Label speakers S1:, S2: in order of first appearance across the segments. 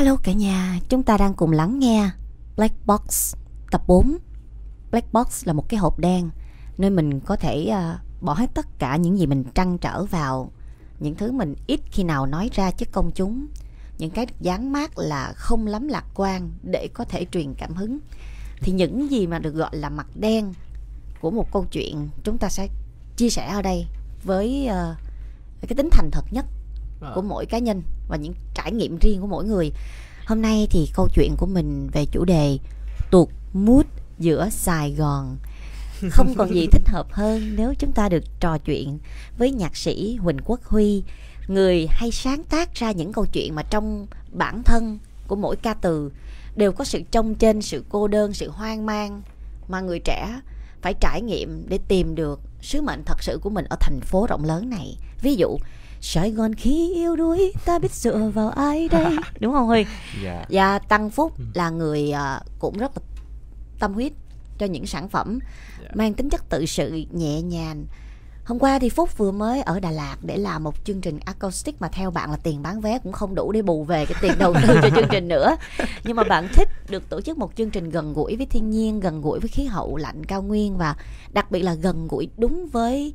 S1: Hello cả nhà, chúng ta đang cùng lắng nghe Black Box tập 4. Black Box là một cái hộp đen nơi mình có thể uh, bỏ hết tất cả những gì mình trăn trở vào, những thứ mình ít khi nào nói ra trước công chúng, những cái dáng mát là không lắm lạc quan để có thể truyền cảm hứng. Thì những gì mà được gọi là mặt đen của một câu chuyện chúng ta sẽ chia sẻ ở đây với uh, cái tính thành thật nhất của mỗi cá nhân và những trải nghiệm riêng của mỗi người. Hôm nay thì câu chuyện của mình về chủ đề tuột mút giữa sài gòn. Không còn gì thích hợp hơn nếu chúng ta được trò chuyện với nhạc sĩ huỳnh quốc huy người hay sáng tác ra những câu chuyện mà trong bản thân của mỗi ca từ đều có sự trông trên sự cô đơn sự hoang mang mà người trẻ phải trải nghiệm để tìm được sứ mệnh thật sự của mình ở thành phố rộng lớn này. Ví dụ Sài Gòn khi yêu đuối ta biết dựa vào ai đây đúng không Huy? Dạ. Và Tăng Phúc ừ. là người uh, cũng rất là tâm huyết cho những sản phẩm yeah. mang tính chất tự sự nhẹ nhàng. Hôm qua thì Phúc vừa mới ở Đà Lạt để làm một chương trình acoustic mà theo bạn là tiền bán vé cũng không đủ để bù về cái tiền đầu tư cho chương trình nữa. Nhưng mà bạn thích được tổ chức một chương trình gần gũi với thiên nhiên, gần gũi với khí hậu lạnh cao nguyên và đặc biệt là gần gũi đúng với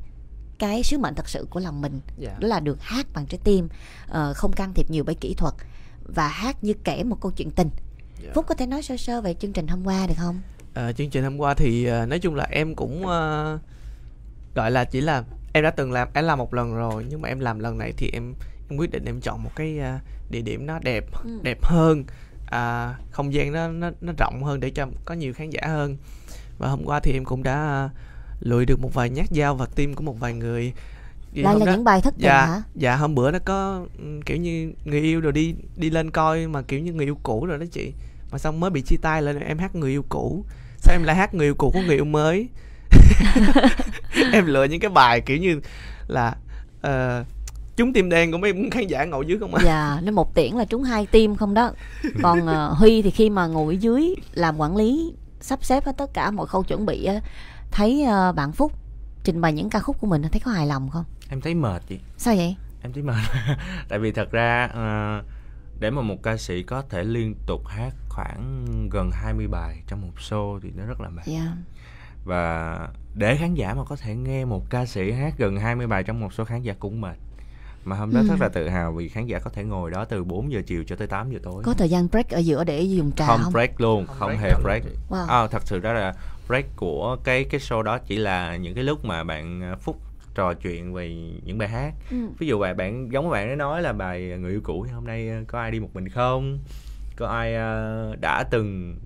S1: cái sứ mệnh thật sự của lòng mình yeah. Dạ. đó là được hát bằng trái tim uh, không can thiệp nhiều bởi kỹ thuật và hát như kể một câu chuyện tình yeah. Dạ. phúc có thể nói sơ sơ về chương trình hôm qua được không
S2: à, chương trình hôm qua thì uh, nói chung là em cũng uh, gọi là chỉ là em đã từng làm em làm một lần rồi nhưng mà em làm lần này thì em em quyết định em chọn một cái uh, địa điểm nó đẹp ừ. đẹp hơn à, không gian nó nó nó rộng hơn để cho có nhiều khán giả hơn và hôm qua thì em cũng đã uh, lụi được một vài nhát dao và tim của một vài người.
S1: Vậy lại là đó, những bài thất tình
S2: dạ,
S1: hả?
S2: dạ hôm bữa nó có ừ, kiểu như người yêu rồi đi đi lên coi mà kiểu như người yêu cũ rồi đó chị. Mà xong mới bị chia tay lên em hát người yêu cũ. Sao em lại hát người yêu cũ của người yêu mới? Em lựa những cái bài kiểu như là uh, trúng tim đen của mấy khán giả ngồi dưới không
S1: ạ? Dạ, nó một tiễn là trúng hai tim không đó. Còn uh, Huy thì khi mà ngồi dưới làm quản lý sắp xếp hết tất cả mọi khâu chuẩn bị thấy uh, bạn Phúc trình bày những ca khúc của mình thấy có hài lòng không?
S3: Em thấy mệt chị.
S1: Sao vậy?
S3: Em thấy mệt. Tại vì thật ra uh, để mà một ca sĩ có thể liên tục hát khoảng gần 20 bài trong một show thì nó rất là mệt. Yeah. Dạ. Và để khán giả mà có thể nghe một ca sĩ hát gần 20 bài trong một số khán giả cũng mệt mà hôm đó ừ. rất là tự hào vì khán giả có thể ngồi đó từ 4 giờ chiều cho tới 8 giờ tối
S1: có thời gian break ở giữa để dùng trà
S3: không, không? break luôn không, không hề break wow. à, thật sự đó là break của cái cái show đó chỉ là những cái lúc mà bạn à, phúc trò chuyện về những bài hát ừ. ví dụ bài bạn giống bạn ấy nói là bài người yêu cũ hôm nay à, có ai đi một mình không có ai uh, đã từng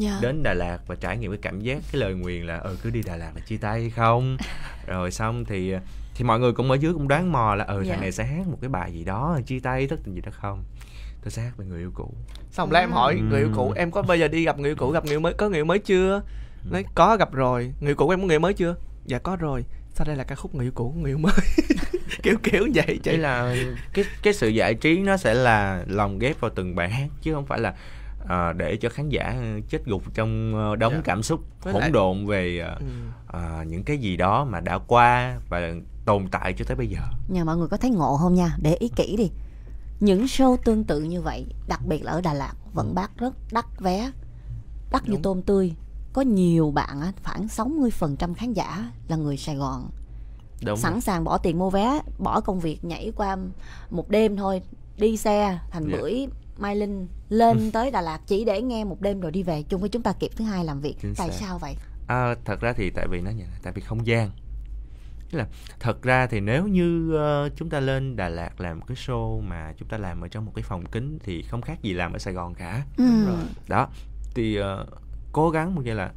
S3: yeah. Dạ. đến Đà Lạt và trải nghiệm cái cảm giác cái lời nguyền là ừ cứ đi Đà Lạt là chia tay hay không rồi xong thì thì mọi người cũng ở dưới cũng đoán mò là ừ yeah. thằng dạ. này sẽ hát một cái bài gì đó chia tay thất tình gì đó không tôi sẽ hát về người yêu cũ
S2: xong ừ. em hỏi người yêu cũ em có bao giờ đi gặp người yêu cũ gặp người mới có người yêu mới chưa nói có gặp rồi người cũ em có người mới chưa dạ có rồi sao đây là ca khúc người yêu cũ người yêu mới kiểu kiểu vậy
S3: chỉ là cái cái sự giải trí nó sẽ là lòng ghép vào từng bài hát chứ không phải là uh, để cho khán giả chết gục trong uh, đống yeah. Dạ. cảm xúc hỗn lại... độn về uh, ừ. uh, những cái gì đó mà đã qua và tồn tại cho tới bây giờ.
S1: Nhà mọi người có thấy ngộ không nha? Để ý kỹ đi. Những show tương tự như vậy, đặc biệt là ở Đà Lạt vẫn ừ. bác rất đắt vé, đắt Đúng. như tôm tươi có nhiều bạn á, khoảng 60% khán giả là người Sài Gòn Đúng sẵn rồi. sàng bỏ tiền mua vé bỏ công việc nhảy qua một đêm thôi đi xe thành yeah. Dạ. bưởi Mai Linh lên ừ. tới Đà Lạt chỉ để nghe một đêm rồi đi về chung với chúng ta kịp thứ hai làm việc Chính tại xác. sao vậy
S3: à, thật ra thì tại vì nó tại vì không gian Tức là thật ra thì nếu như uh, chúng ta lên Đà Lạt làm cái show mà chúng ta làm ở trong một cái phòng kính thì không khác gì làm ở Sài Gòn cả. Ừ. Rồi. Đó. Thì uh, cố gắng một như là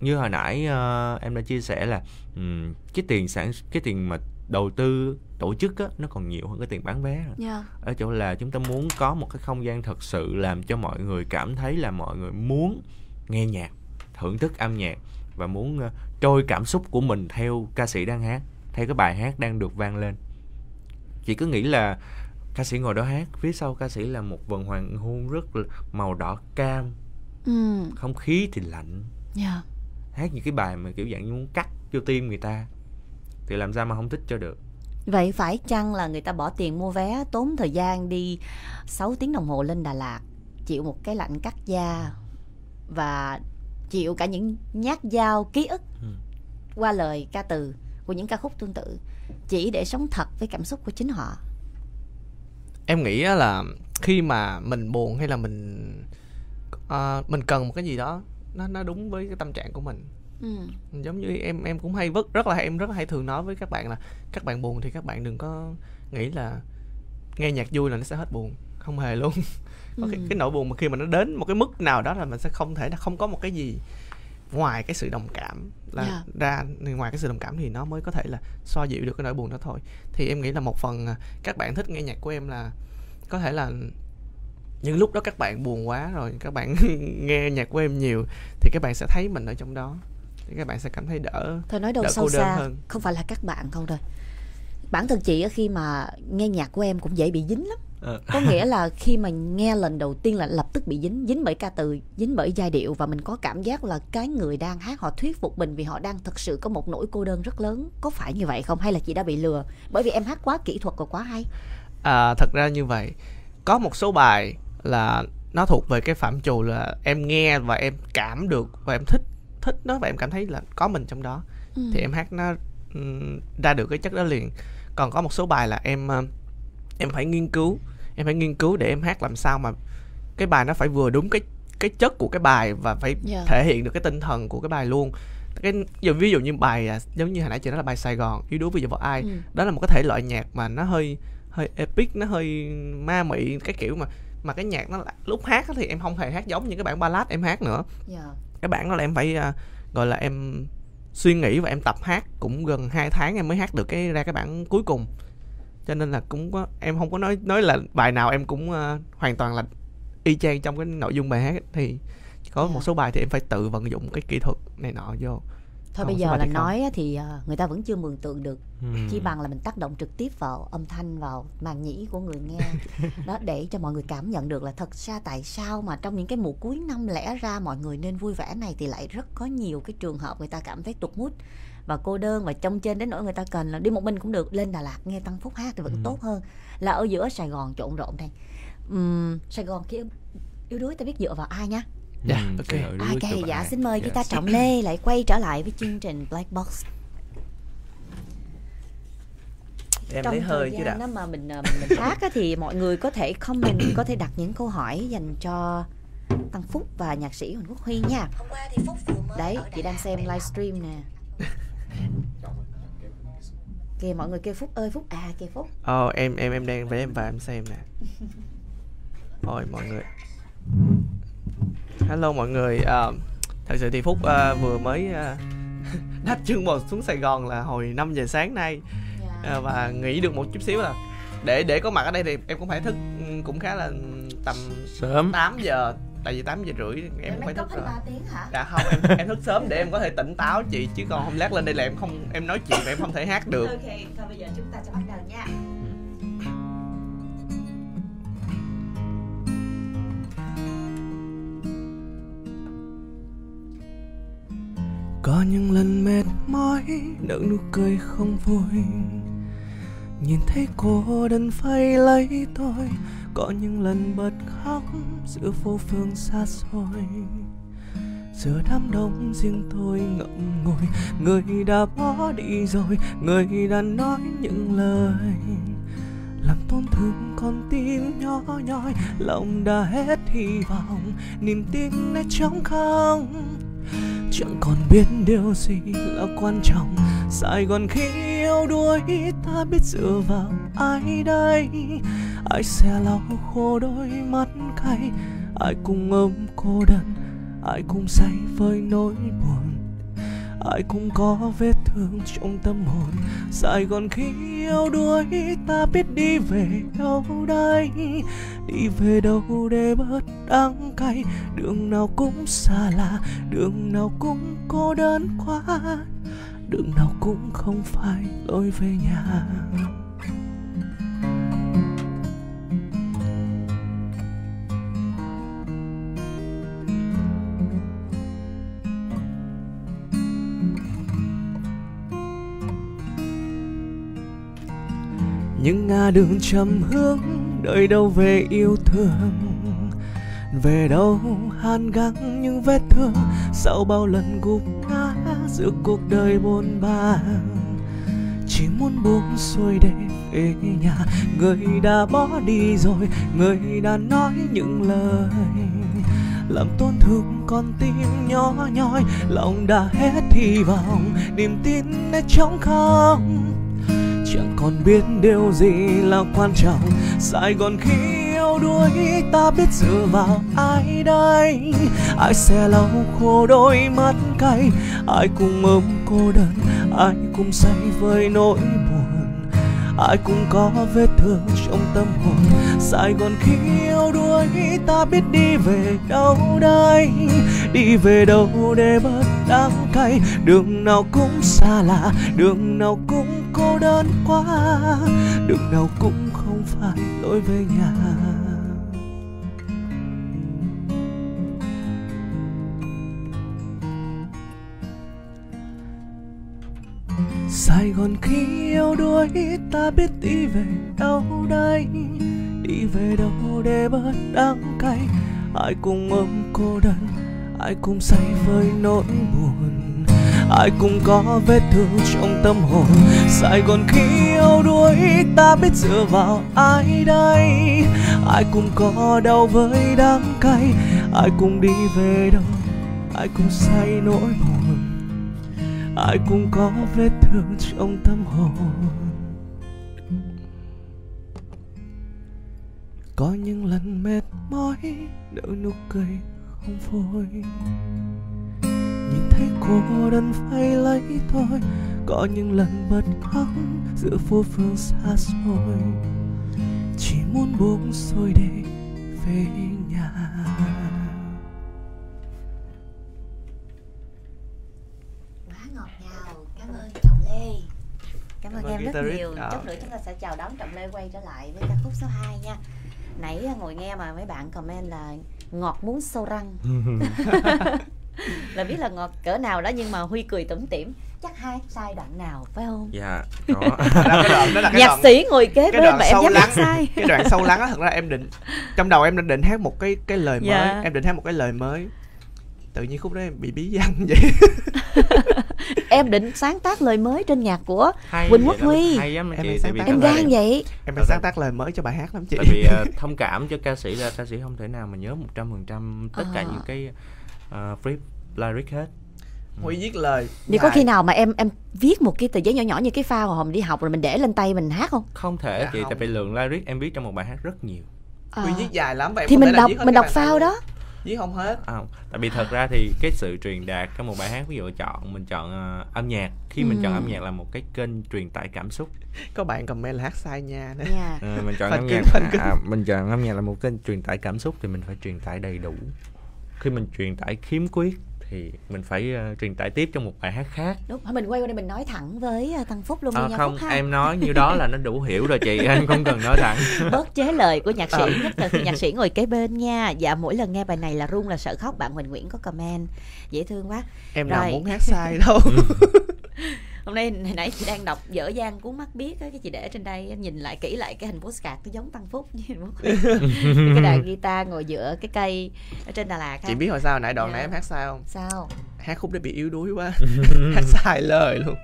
S3: như hồi nãy uh, em đã chia sẻ là um, cái tiền sản cái tiền mà đầu tư tổ chức á, nó còn nhiều hơn cái tiền bán vé yeah. Dạ. ở chỗ là chúng ta muốn có một cái không gian thật sự làm cho mọi người cảm thấy là mọi người muốn nghe nhạc thưởng thức âm nhạc và muốn uh, trôi cảm xúc của mình theo ca sĩ đang hát theo cái bài hát đang được vang lên chỉ cứ nghĩ là ca sĩ ngồi đó hát phía sau ca sĩ là một vần hoàng hôn rất là màu đỏ cam ừ. không khí thì lạnh yeah. Dạ. hát những cái bài mà kiểu dạng như muốn cắt vô tim người ta thì làm sao mà không thích cho được
S1: vậy phải chăng là người ta bỏ tiền mua vé tốn thời gian đi 6 tiếng đồng hồ lên Đà Lạt chịu một cái lạnh cắt da và chịu cả những nhát dao ký ức
S3: Ừ.
S1: qua lời ca từ của những ca khúc tương tự chỉ để sống thật với cảm xúc của chính họ
S2: em nghĩ là khi mà mình buồn hay là mình ờ, mình cần một cái gì đó nó nó đúng với cái tâm trạng của mình
S1: ừ.
S2: giống như em em cũng hay vất rất là em rất là hay thường nói với các bạn là các bạn buồn thì các bạn đừng có nghĩ là nghe nhạc vui là nó sẽ hết buồn không hề luôn có cái,
S1: Ừ.
S2: cái nỗi buồn mà khi mà nó đến một cái mức nào đó là mình sẽ không thể không có một cái gì ngoài cái sự đồng cảm là
S1: Dạ.
S2: ra ngoài cái sự đồng cảm thì nó mới có thể là xoa dịu được cái nỗi buồn đó thôi thì em nghĩ là một phần à, các bạn thích nghe nhạc của em là có thể là những lúc đó các bạn buồn quá rồi các bạn nghe nhạc của em nhiều thì các bạn sẽ thấy mình ở trong đó. Thì các bạn sẽ cảm thấy đỡ
S1: thôi nói đâu
S2: Đỡ
S1: sâu
S2: cô đơn
S1: xa
S2: hơn.
S1: không phải là các bạn không thôi bản thân chị khi mà nghe nhạc của em cũng dễ bị dính lắm.
S3: Ờ.
S1: có nghĩa là khi mà nghe lần đầu tiên là lập tức bị dính dính bởi ca từ dính bởi giai điệu và mình có cảm giác là cái người đang hát họ thuyết phục mình vì họ đang thực sự có một nỗi cô đơn rất lớn. Có phải như vậy không? Hay là chị đã bị lừa? Bởi vì em hát quá kỹ thuật và quá hay.
S2: À, thật ra như vậy. Có một số bài là nó thuộc về cái phạm trù là em nghe và em cảm được và em thích thích nó và em cảm thấy là có mình trong đó
S1: Ừ.
S2: thì em hát nó ừm, ra được cái chất đó liền còn có một số bài là em ờ, em phải nghiên cứu em phải nghiên cứu để em hát làm sao mà cái bài nó phải vừa đúng cái cái chất của cái bài và phải
S1: Dạ.
S2: thể hiện được cái tinh thần của cái bài luôn cái giờ ví dụ như bài à, giống như hồi nãy chị nói là bài Sài Gòn yếu đuối vì giờ vào ai
S1: Ừ.
S2: đó là một cái thể loại nhạc mà nó hơi hơi epic nó hơi ma mị cái kiểu mà mà cái nhạc nó lúc hát á thì em không hề hát giống những cái bản ballad em hát nữa
S1: Dạ.
S2: cái bản đó là em phải à, gọi là em suy nghĩ và em tập hát cũng gần 2 tháng em mới hát được cái ra cái bản cuối cùng cho nên là cũng có em không có nói nói là bài nào em cũng à, hoàn toàn là y chang trong cái nội dung bài hát thì có
S1: Dạ.
S2: một số bài thì em phải tự vận dụng cái kỹ thuật này nọ vô
S1: thôi
S2: Còn
S1: bây giờ là
S2: không.
S1: nói thì ờ, người ta vẫn chưa mường tượng được
S3: Ừ.
S1: chỉ bằng là mình tác động trực tiếp vào âm thanh vào màng nhĩ của người nghe đó để cho mọi người cảm nhận được là thật ra tại sao mà trong những cái mùa cuối năm lẽ ra mọi người nên vui vẻ này thì lại rất có nhiều cái trường hợp người ta cảm thấy tụt mút và cô đơn và trong trên đến nỗi người ta cần là đi một mình cũng được lên Đà Lạt nghe Tăng Phúc hát thì vẫn
S3: Ừ.
S1: tốt hơn là ở giữa Sài Gòn trộn rộn đây Ừm, Sài Gòn kia yếu đuối ta biết dựa vào ai nha
S2: Dạ,
S3: Ừ,
S2: ok.
S3: đuôi
S1: cây
S3: chụp
S1: dạ
S3: ai.
S1: xin mời
S3: Dạ.
S1: guitar trọng lê lại quay trở lại với chương trình Black Box
S2: em
S1: trong
S2: lấy hơi
S1: thời
S2: chứ
S1: gian
S2: đã
S1: đó mà mình ờ, mình, mình hát á, thì mọi người có thể comment có thể đặt những câu hỏi dành cho Tăng Phúc và nhạc sĩ Huỳnh Quốc Huy nha
S4: Hôm qua thì Phúc vừa mới
S1: đấy chị đang xem
S4: về
S1: livestream nè kìa mọi người kêu Phúc ơi Phúc à kìa Phúc
S2: Ờ em em em đang vẽ em vào em xem nè. Ôi mọi người. Hello mọi người. Ờ, thật sự thì Phúc ờ, vừa mới ờ, đáp chân một xuống Sài Gòn là hồi 5 giờ sáng nay Ờ, và nghỉ được một chút xíu là để để có mặt ở đây thì em cũng phải thức ừ, cũng khá là tầm
S3: sớm
S2: 8 giờ tại vì 8 giờ rưỡi em cũng phải thức rồi.
S1: 3 tiếng hả
S2: Dạ không em em thức sớm để em có thể tỉnh táo chị chứ còn không lát lên đây là em không em nói chuyện và em không thể hát được.
S1: ok thôi bây giờ chúng ta sẽ bắt đầu nha
S2: Có những lần mệt mỏi, nở nụ cười không vui. Nhìn thấy cô đơn phải lấy tôi, Có những lần bật khóc giữa phố phường xa xôi. Giữa đám đông riêng tôi ngậm ngùi, Người đã bỏ đi rồi, Người đã nói những lời. Làm tổn thương con tim nhỏ nhoi, Lòng đã hết hy vọng, Niềm tin đã trống không chẳng còn biết điều gì là quan trọng? Sài Gòn khi yêu đuối ta biết dựa vào ai đây? Ai sẽ lau khô đôi mắt cay? Ai cùng ôm cô đơn? Ai cùng say với nỗi buồn? Ai cũng có vết thương trong tâm hồn. Sài Gòn khi yêu đuối, ta biết đi về đâu đây? Đi về đâu để bớt đắng cay? Đường nào cũng xa lạ, Đường nào cũng cô đơn quá Đường nào cũng không phải lối về nhà. Những ngã đường trầm hương, đời đâu về yêu thương? Về đâu hàn gắn những vết thương? Sau bao lần gục ngã giữa cuộc đời buồn ba chỉ muốn buông xuôi để về nhà. Người đã bỏ đi rồi, người đã nói những lời. Làm tổn thương con tim nhỏ nhoi, lòng đã hết hy vọng. Niềm tin đã trống không còn biết điều gì là quan trọng. Sài gòn khi yêu đuối ta biết dựa vào ai đây? Ai sẽ lau khô đôi mắt cay? Ai cùng ôm cô đơn? Ai cùng say với nỗi buồn? Ai cũng có vết thương trong tâm hồn? Sài gòn khi yêu đuối ta biết đi về đâu đây? Đi về đâu để bớt đắng cay? Đường nào cũng xa lạ, đường nào cũng đơn quá, đường nào cũng không phải lối về nhà. Sài Gòn khi yêu đuối, ta biết đi về đâu đây? Đi về đâu để bớt đắng cay? Ai cùng ôm cô đơn, Ai cùng say với nỗi buồn? Ai cũng có vết thương trong tâm hồn. Sài Gòn khi yêu đuối ta biết dựa vào ai đây? Ai cũng có đau với đắng cay, Ai cũng đi về đâu? Ai cũng say nỗi buồn, ai cũng có vết thương trong tâm hồn. Có những lần mệt mỏi nở nụ cười không vui thấy cô đơn phải lấy thôi. Có những lần bật khóc giữa phố phường xa xôi. Chỉ muốn buông xuôi để về nhà.
S1: Quá ngọt ngào cảm ơn trọng lê. Cảm ơn
S2: Cảm ơn
S1: em rất nhiều.
S2: Ờ.
S1: chút nữa chúng ta sẽ chào đón trọng lê quay trở lại với ca khúc số 2 nha. Nãy à, ngồi nghe mà mấy bạn comment là ngọt muốn sâu răng là biết là ngọt cỡ nào đó nhưng mà huy cười tủm tỉm. Chắc hai sai đoạn nào phải không?
S3: Dạ có.
S2: Đó, cái đoạn đó là cái
S1: nhạc
S2: đoạn
S1: sĩ ngồi kế
S2: cái
S1: bên mà em dám
S2: lắng.
S1: sai.
S2: Cái đoạn sâu lắng á thật ra em định trong đầu em đã định hát một cái cái lời mới
S1: Dạ.
S2: em định hát một cái lời mới. Tự nhiên khúc đó em bị bí văn vậy.
S1: Em định sáng tác lời mới trên nhạc của
S3: hay
S1: Quỳnh Quốc Huy.
S3: hay lắm
S2: Em
S3: chị
S2: đang
S3: tại
S2: sáng
S3: vì
S1: em gan vậy.
S2: Em phải sáng tác lời mới cho bài hát lắm chị.
S3: Tại vì ờ, thông cảm cho ca sĩ là ca sĩ không thể nào mà nhớ 100% tất cả
S1: Ờ.
S3: những cái ờ, free lyric hết.
S2: Huy viết lời.
S1: Vậy có khi nào mà em em viết một cái tờ giấy nhỏ nhỏ như cái phao hồi mình đi học rồi mình để lên tay mình hát không?
S3: Không thể
S2: Dạ
S3: chị
S2: không.
S3: tại vì lượng lyric em viết trong một bài hát rất nhiều.
S1: Ờ.
S2: huy viết dài lắm và em
S1: thì mình đọc
S2: viết hết
S1: mình đọc phao đó.
S2: Viết không hết.
S3: À, không. tại vì thật ra thì cái sự truyền đạt trong một bài hát ví dụ chọn mình chọn ờ, âm nhạc khi mình chọn
S1: Ừ.
S3: âm nhạc là một cái kênh truyền tải cảm xúc.
S2: Có bạn comment là hát sai nha. Nữa
S1: nha
S3: Ờ, mình chọn
S2: Phanh
S3: âm nhạc.
S2: phanh cứng.
S3: à, mình chọn âm nhạc là một kênh truyền tải cảm xúc thì mình phải truyền tải đầy đủ. Khi mình truyền tải khiếm khuyết thì mình phải ờ, truyền tải tiếp trong một bài hát khác.
S1: Đúng mình quay qua đây mình nói thẳng với à, thằng phúc luôn
S3: à, không
S1: phúc ha.
S3: em nói như đó là nó đủ hiểu rồi chị em không cần nói thẳng.
S1: Bớt chế lời của nhạc sĩ
S2: Ờ.
S1: nhất là khi nhạc sĩ ngồi kế bên nha. Dạ mỗi lần nghe bài này là run là sợ khóc bạn Huỳnh Nguyễn có comment. Dễ thương quá.
S2: Em nào
S1: Rồi.
S2: muốn hát sai đâu
S1: hôm nay hồi nãy chị đang đọc dở dang cuốn mắt biết á, cái chị để trên đây em nhìn lại kỹ lại cái hình postcard nó giống tăng phúc với hình cái đàn guitar ngồi giữa cái cây ở trên Đà Lạt ha.
S2: Chị biết hồi sao hồi nãy đoạn
S1: Dạ.
S2: nãy em hát sai không?
S1: Sao?
S2: Hát khúc đấy bị yếu đuối quá. Hát sai lời luôn.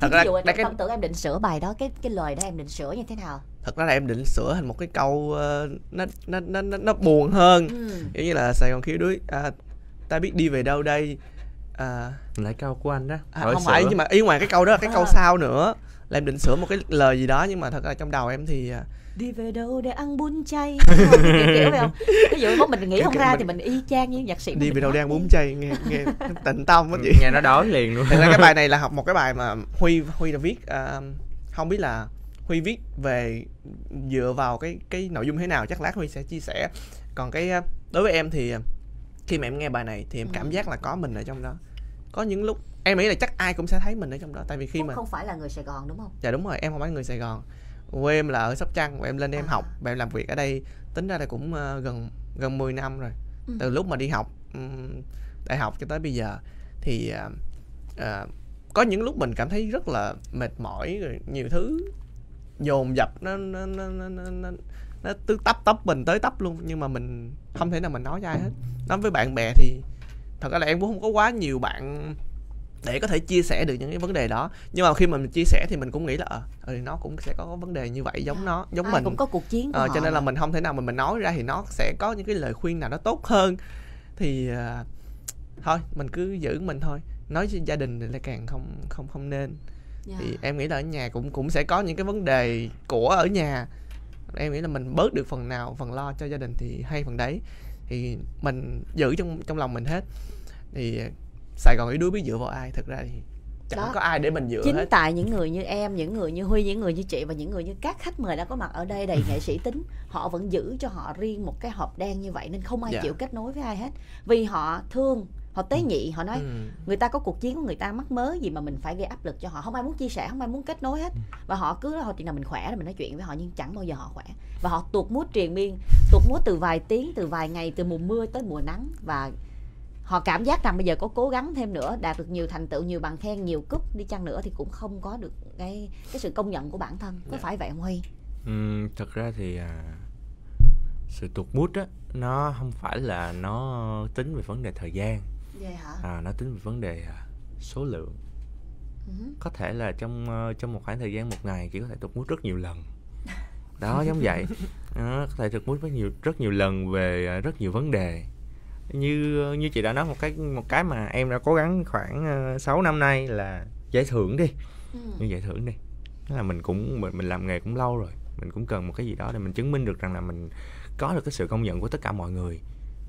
S2: Thật
S1: ví
S2: ra
S1: dụ
S2: cái
S1: tâm tưởng em định sửa bài đó cái cái lời đó em định sửa như thế nào?
S2: Thật ra là em định sửa thành một cái câu ờ, nó nó nó nó, nó buồn hơn.
S1: Ừ.
S2: giống như là sài gòn khiếu đuối à, ta biết đi về đâu đây à,
S3: lại câu của anh đó.
S2: À,
S3: Hỏi
S2: không phải
S3: sửa.
S2: nhưng mà ý ngoài cái câu đó là cái câu
S1: À.
S2: sau nữa. Là em định sửa một cái lời gì đó nhưng mà thật ra trong đầu em thì à,
S1: đi về đâu để ăn bún chay? Kiểu vậy không? Ví dụ có mình nghĩ không ra
S2: mình-
S1: thì mình y chang như nhạc sĩ
S2: đi về đâu đang
S1: đi.
S2: bún chay nghe nghe tịnh tâm á chị.
S3: Nghe nó đói liền luôn.
S2: Thật ra cái bài này là học một cái bài mà huy huy đã viết à, không biết là huy viết về dựa vào cái cái nội dung thế nào chắc lát huy sẽ chia sẻ. Còn cái à, đối với em thì khi mà em nghe bài này thì em cảm
S1: Ừ.
S2: giác là có mình ở trong đó có những lúc em nghĩ là chắc ai cũng sẽ thấy mình ở trong đó tại vì khi
S1: Phúc
S2: mà
S1: không phải là người Sài Gòn đúng không
S2: dạ đúng rồi em không phải người sài gòn quê em là ở sóc trăng và em lên em
S1: À.
S2: học và em làm việc ở đây tính ra là cũng ờ, gần gần 10 năm rồi
S1: Ừ.
S2: từ lúc mà đi học ừm, đại học cho tới bây giờ thì ờ, có những lúc mình cảm thấy rất là mệt mỏi rồi nhiều thứ dồn dập nó nó nó nó, nó, nó nó cứ tấp tấp mình tới tấp luôn nhưng mà mình không thể nào mình nói cho ai hết. Nói với bạn bè thì thật ra là em cũng không có quá nhiều bạn để có thể chia sẻ được những cái vấn đề đó. Nhưng mà khi mà mình chia sẻ thì mình cũng nghĩ là ờ ừ, nó cũng sẽ có vấn đề như vậy giống nó giống
S1: Ai
S2: mình.
S1: cũng có cuộc chiến của
S2: ờ,
S1: họ
S2: cho nên là mình không thể nào mà mình nói ra thì nó sẽ có những cái lời khuyên nào nó tốt hơn. Thì à, thôi mình cứ giữ mình thôi. Nói cho gia đình thì lại càng không không không nên.
S1: Dạ.
S2: thì em nghĩ là ở nhà cũng cũng sẽ có những cái vấn đề của ở nhà em nghĩ là mình bớt được phần nào phần lo cho gia đình thì hay phần đấy thì mình giữ trong trong lòng mình hết thì Sài Gòn yếu đuối biết dựa vào ai thực ra thì chẳng
S1: Đó.
S2: có ai để mình dựa
S1: chính
S2: hết
S1: tại những người như em những người như huy những người như chị và những người như các khách mời đã có mặt ở đây đầy nghệ sĩ tính họ vẫn giữ cho họ riêng một cái hộp đen như vậy nên không ai
S2: Dạ.
S1: chịu kết nối với ai hết vì họ thương họ tế nhị họ nói
S2: ừ.
S1: người ta có cuộc chiến của người ta mắc mớ gì mà mình phải gây áp lực cho họ. Không ai muốn chia sẻ không ai muốn kết nối hết. Và họ cứ thôi chừng nào mình khỏe rồi mình nói chuyện với họ nhưng chẳng bao giờ họ khỏe. Và họ tuột mút triền miên tuột mút từ vài tiếng từ vài ngày từ mùa mưa tới mùa nắng. Và họ cảm giác rằng bây giờ có cố gắng thêm nữa đạt được nhiều thành tựu nhiều bằng khen nhiều cúp đi chăng nữa thì cũng không có được cái cái sự công nhận của bản thân. Có
S2: Dạ.
S1: phải vậy không huy?
S3: Ừm, thật ra thì à, sự tụt mút á nó không phải là nó tính về vấn đề thời gian
S1: vậy hả?
S3: À, nó tính về vấn đề à, số lượng. Có thể là trong ờ, trong một khoảng thời gian một ngày chỉ có thể tụt mút rất nhiều lần. Đó giống vậy. Đó, có thể tụt mút với nhiều rất nhiều lần về à, rất nhiều vấn đề. Như như chị đã nói một cái một cái mà em đã cố gắng khoảng uh, 6 năm nay là giải thưởng đi.
S1: Ừ.
S3: như giải thưởng đi. Tức là mình cũng mình, mình làm nghề cũng lâu rồi. Mình cũng cần một cái gì đó để mình chứng minh được rằng là mình có được cái sự công nhận của tất cả mọi người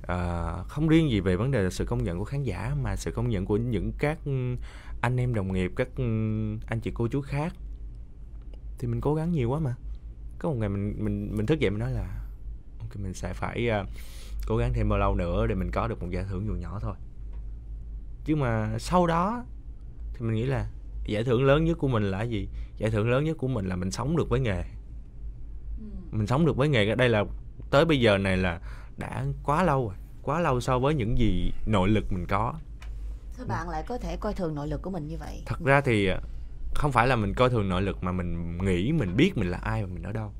S3: à, không riêng gì về vấn đề sự công nhận của khán giả mà sự công nhận của những các ừ, anh em đồng nghiệp các ừ, anh chị cô chú khác. Thì mình cố gắng nhiều quá mà. Có một ngày mình mình mình thức dậy mình nói là ok mình sẽ phải à, cố gắng thêm bao lâu nữa để mình có được một giải thưởng dù nhỏ thôi. Chứ mà sau đó thì mình nghĩ là giải thưởng lớn nhất của mình là gì? Giải thưởng lớn nhất của mình là mình sống được với nghề. Mình sống được với nghề. Đây là tới bây giờ này là đã quá lâu rồi quá lâu so với những gì nội lực mình có
S1: Sao bạn lại có thể coi thường nội lực của mình như vậy?
S3: thật ra thì à, không phải là mình coi thường nội lực mà mình nghĩ mình biết mình là ai và mình ở đâu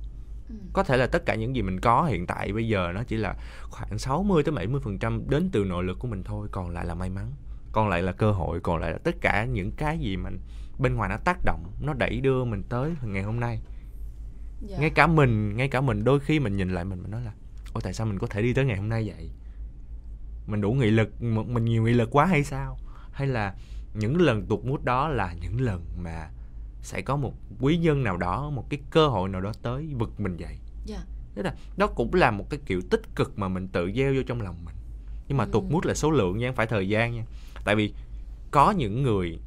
S1: Ừ.
S3: có thể là tất cả những gì mình có hiện tại bây giờ nó chỉ là khoảng 60 tới 70 phần trăm đến từ nội lực của mình thôi còn lại là may mắn còn lại là cơ hội còn lại là tất cả những cái gì mà bên ngoài nó tác động nó đẩy đưa mình tới ngày hôm nay
S1: Dạ.
S3: ngay cả mình ngay cả mình đôi khi mình nhìn lại mình mình nói là ôi tại sao mình có thể đi tới ngày hôm nay vậy mình đủ nghị lực mình nhiều nghị lực quá hay sao hay là những lần tụt mút đó là những lần mà sẽ có một quý nhân nào đó một cái cơ hội nào đó tới vực mình dậy
S1: Dạ.
S3: tức là nó cũng là một cái kiểu tích cực mà mình tự gieo vô trong lòng mình nhưng mà tụt
S1: Ừ.
S3: mút là số lượng nha không phải thời gian nha tại vì có những người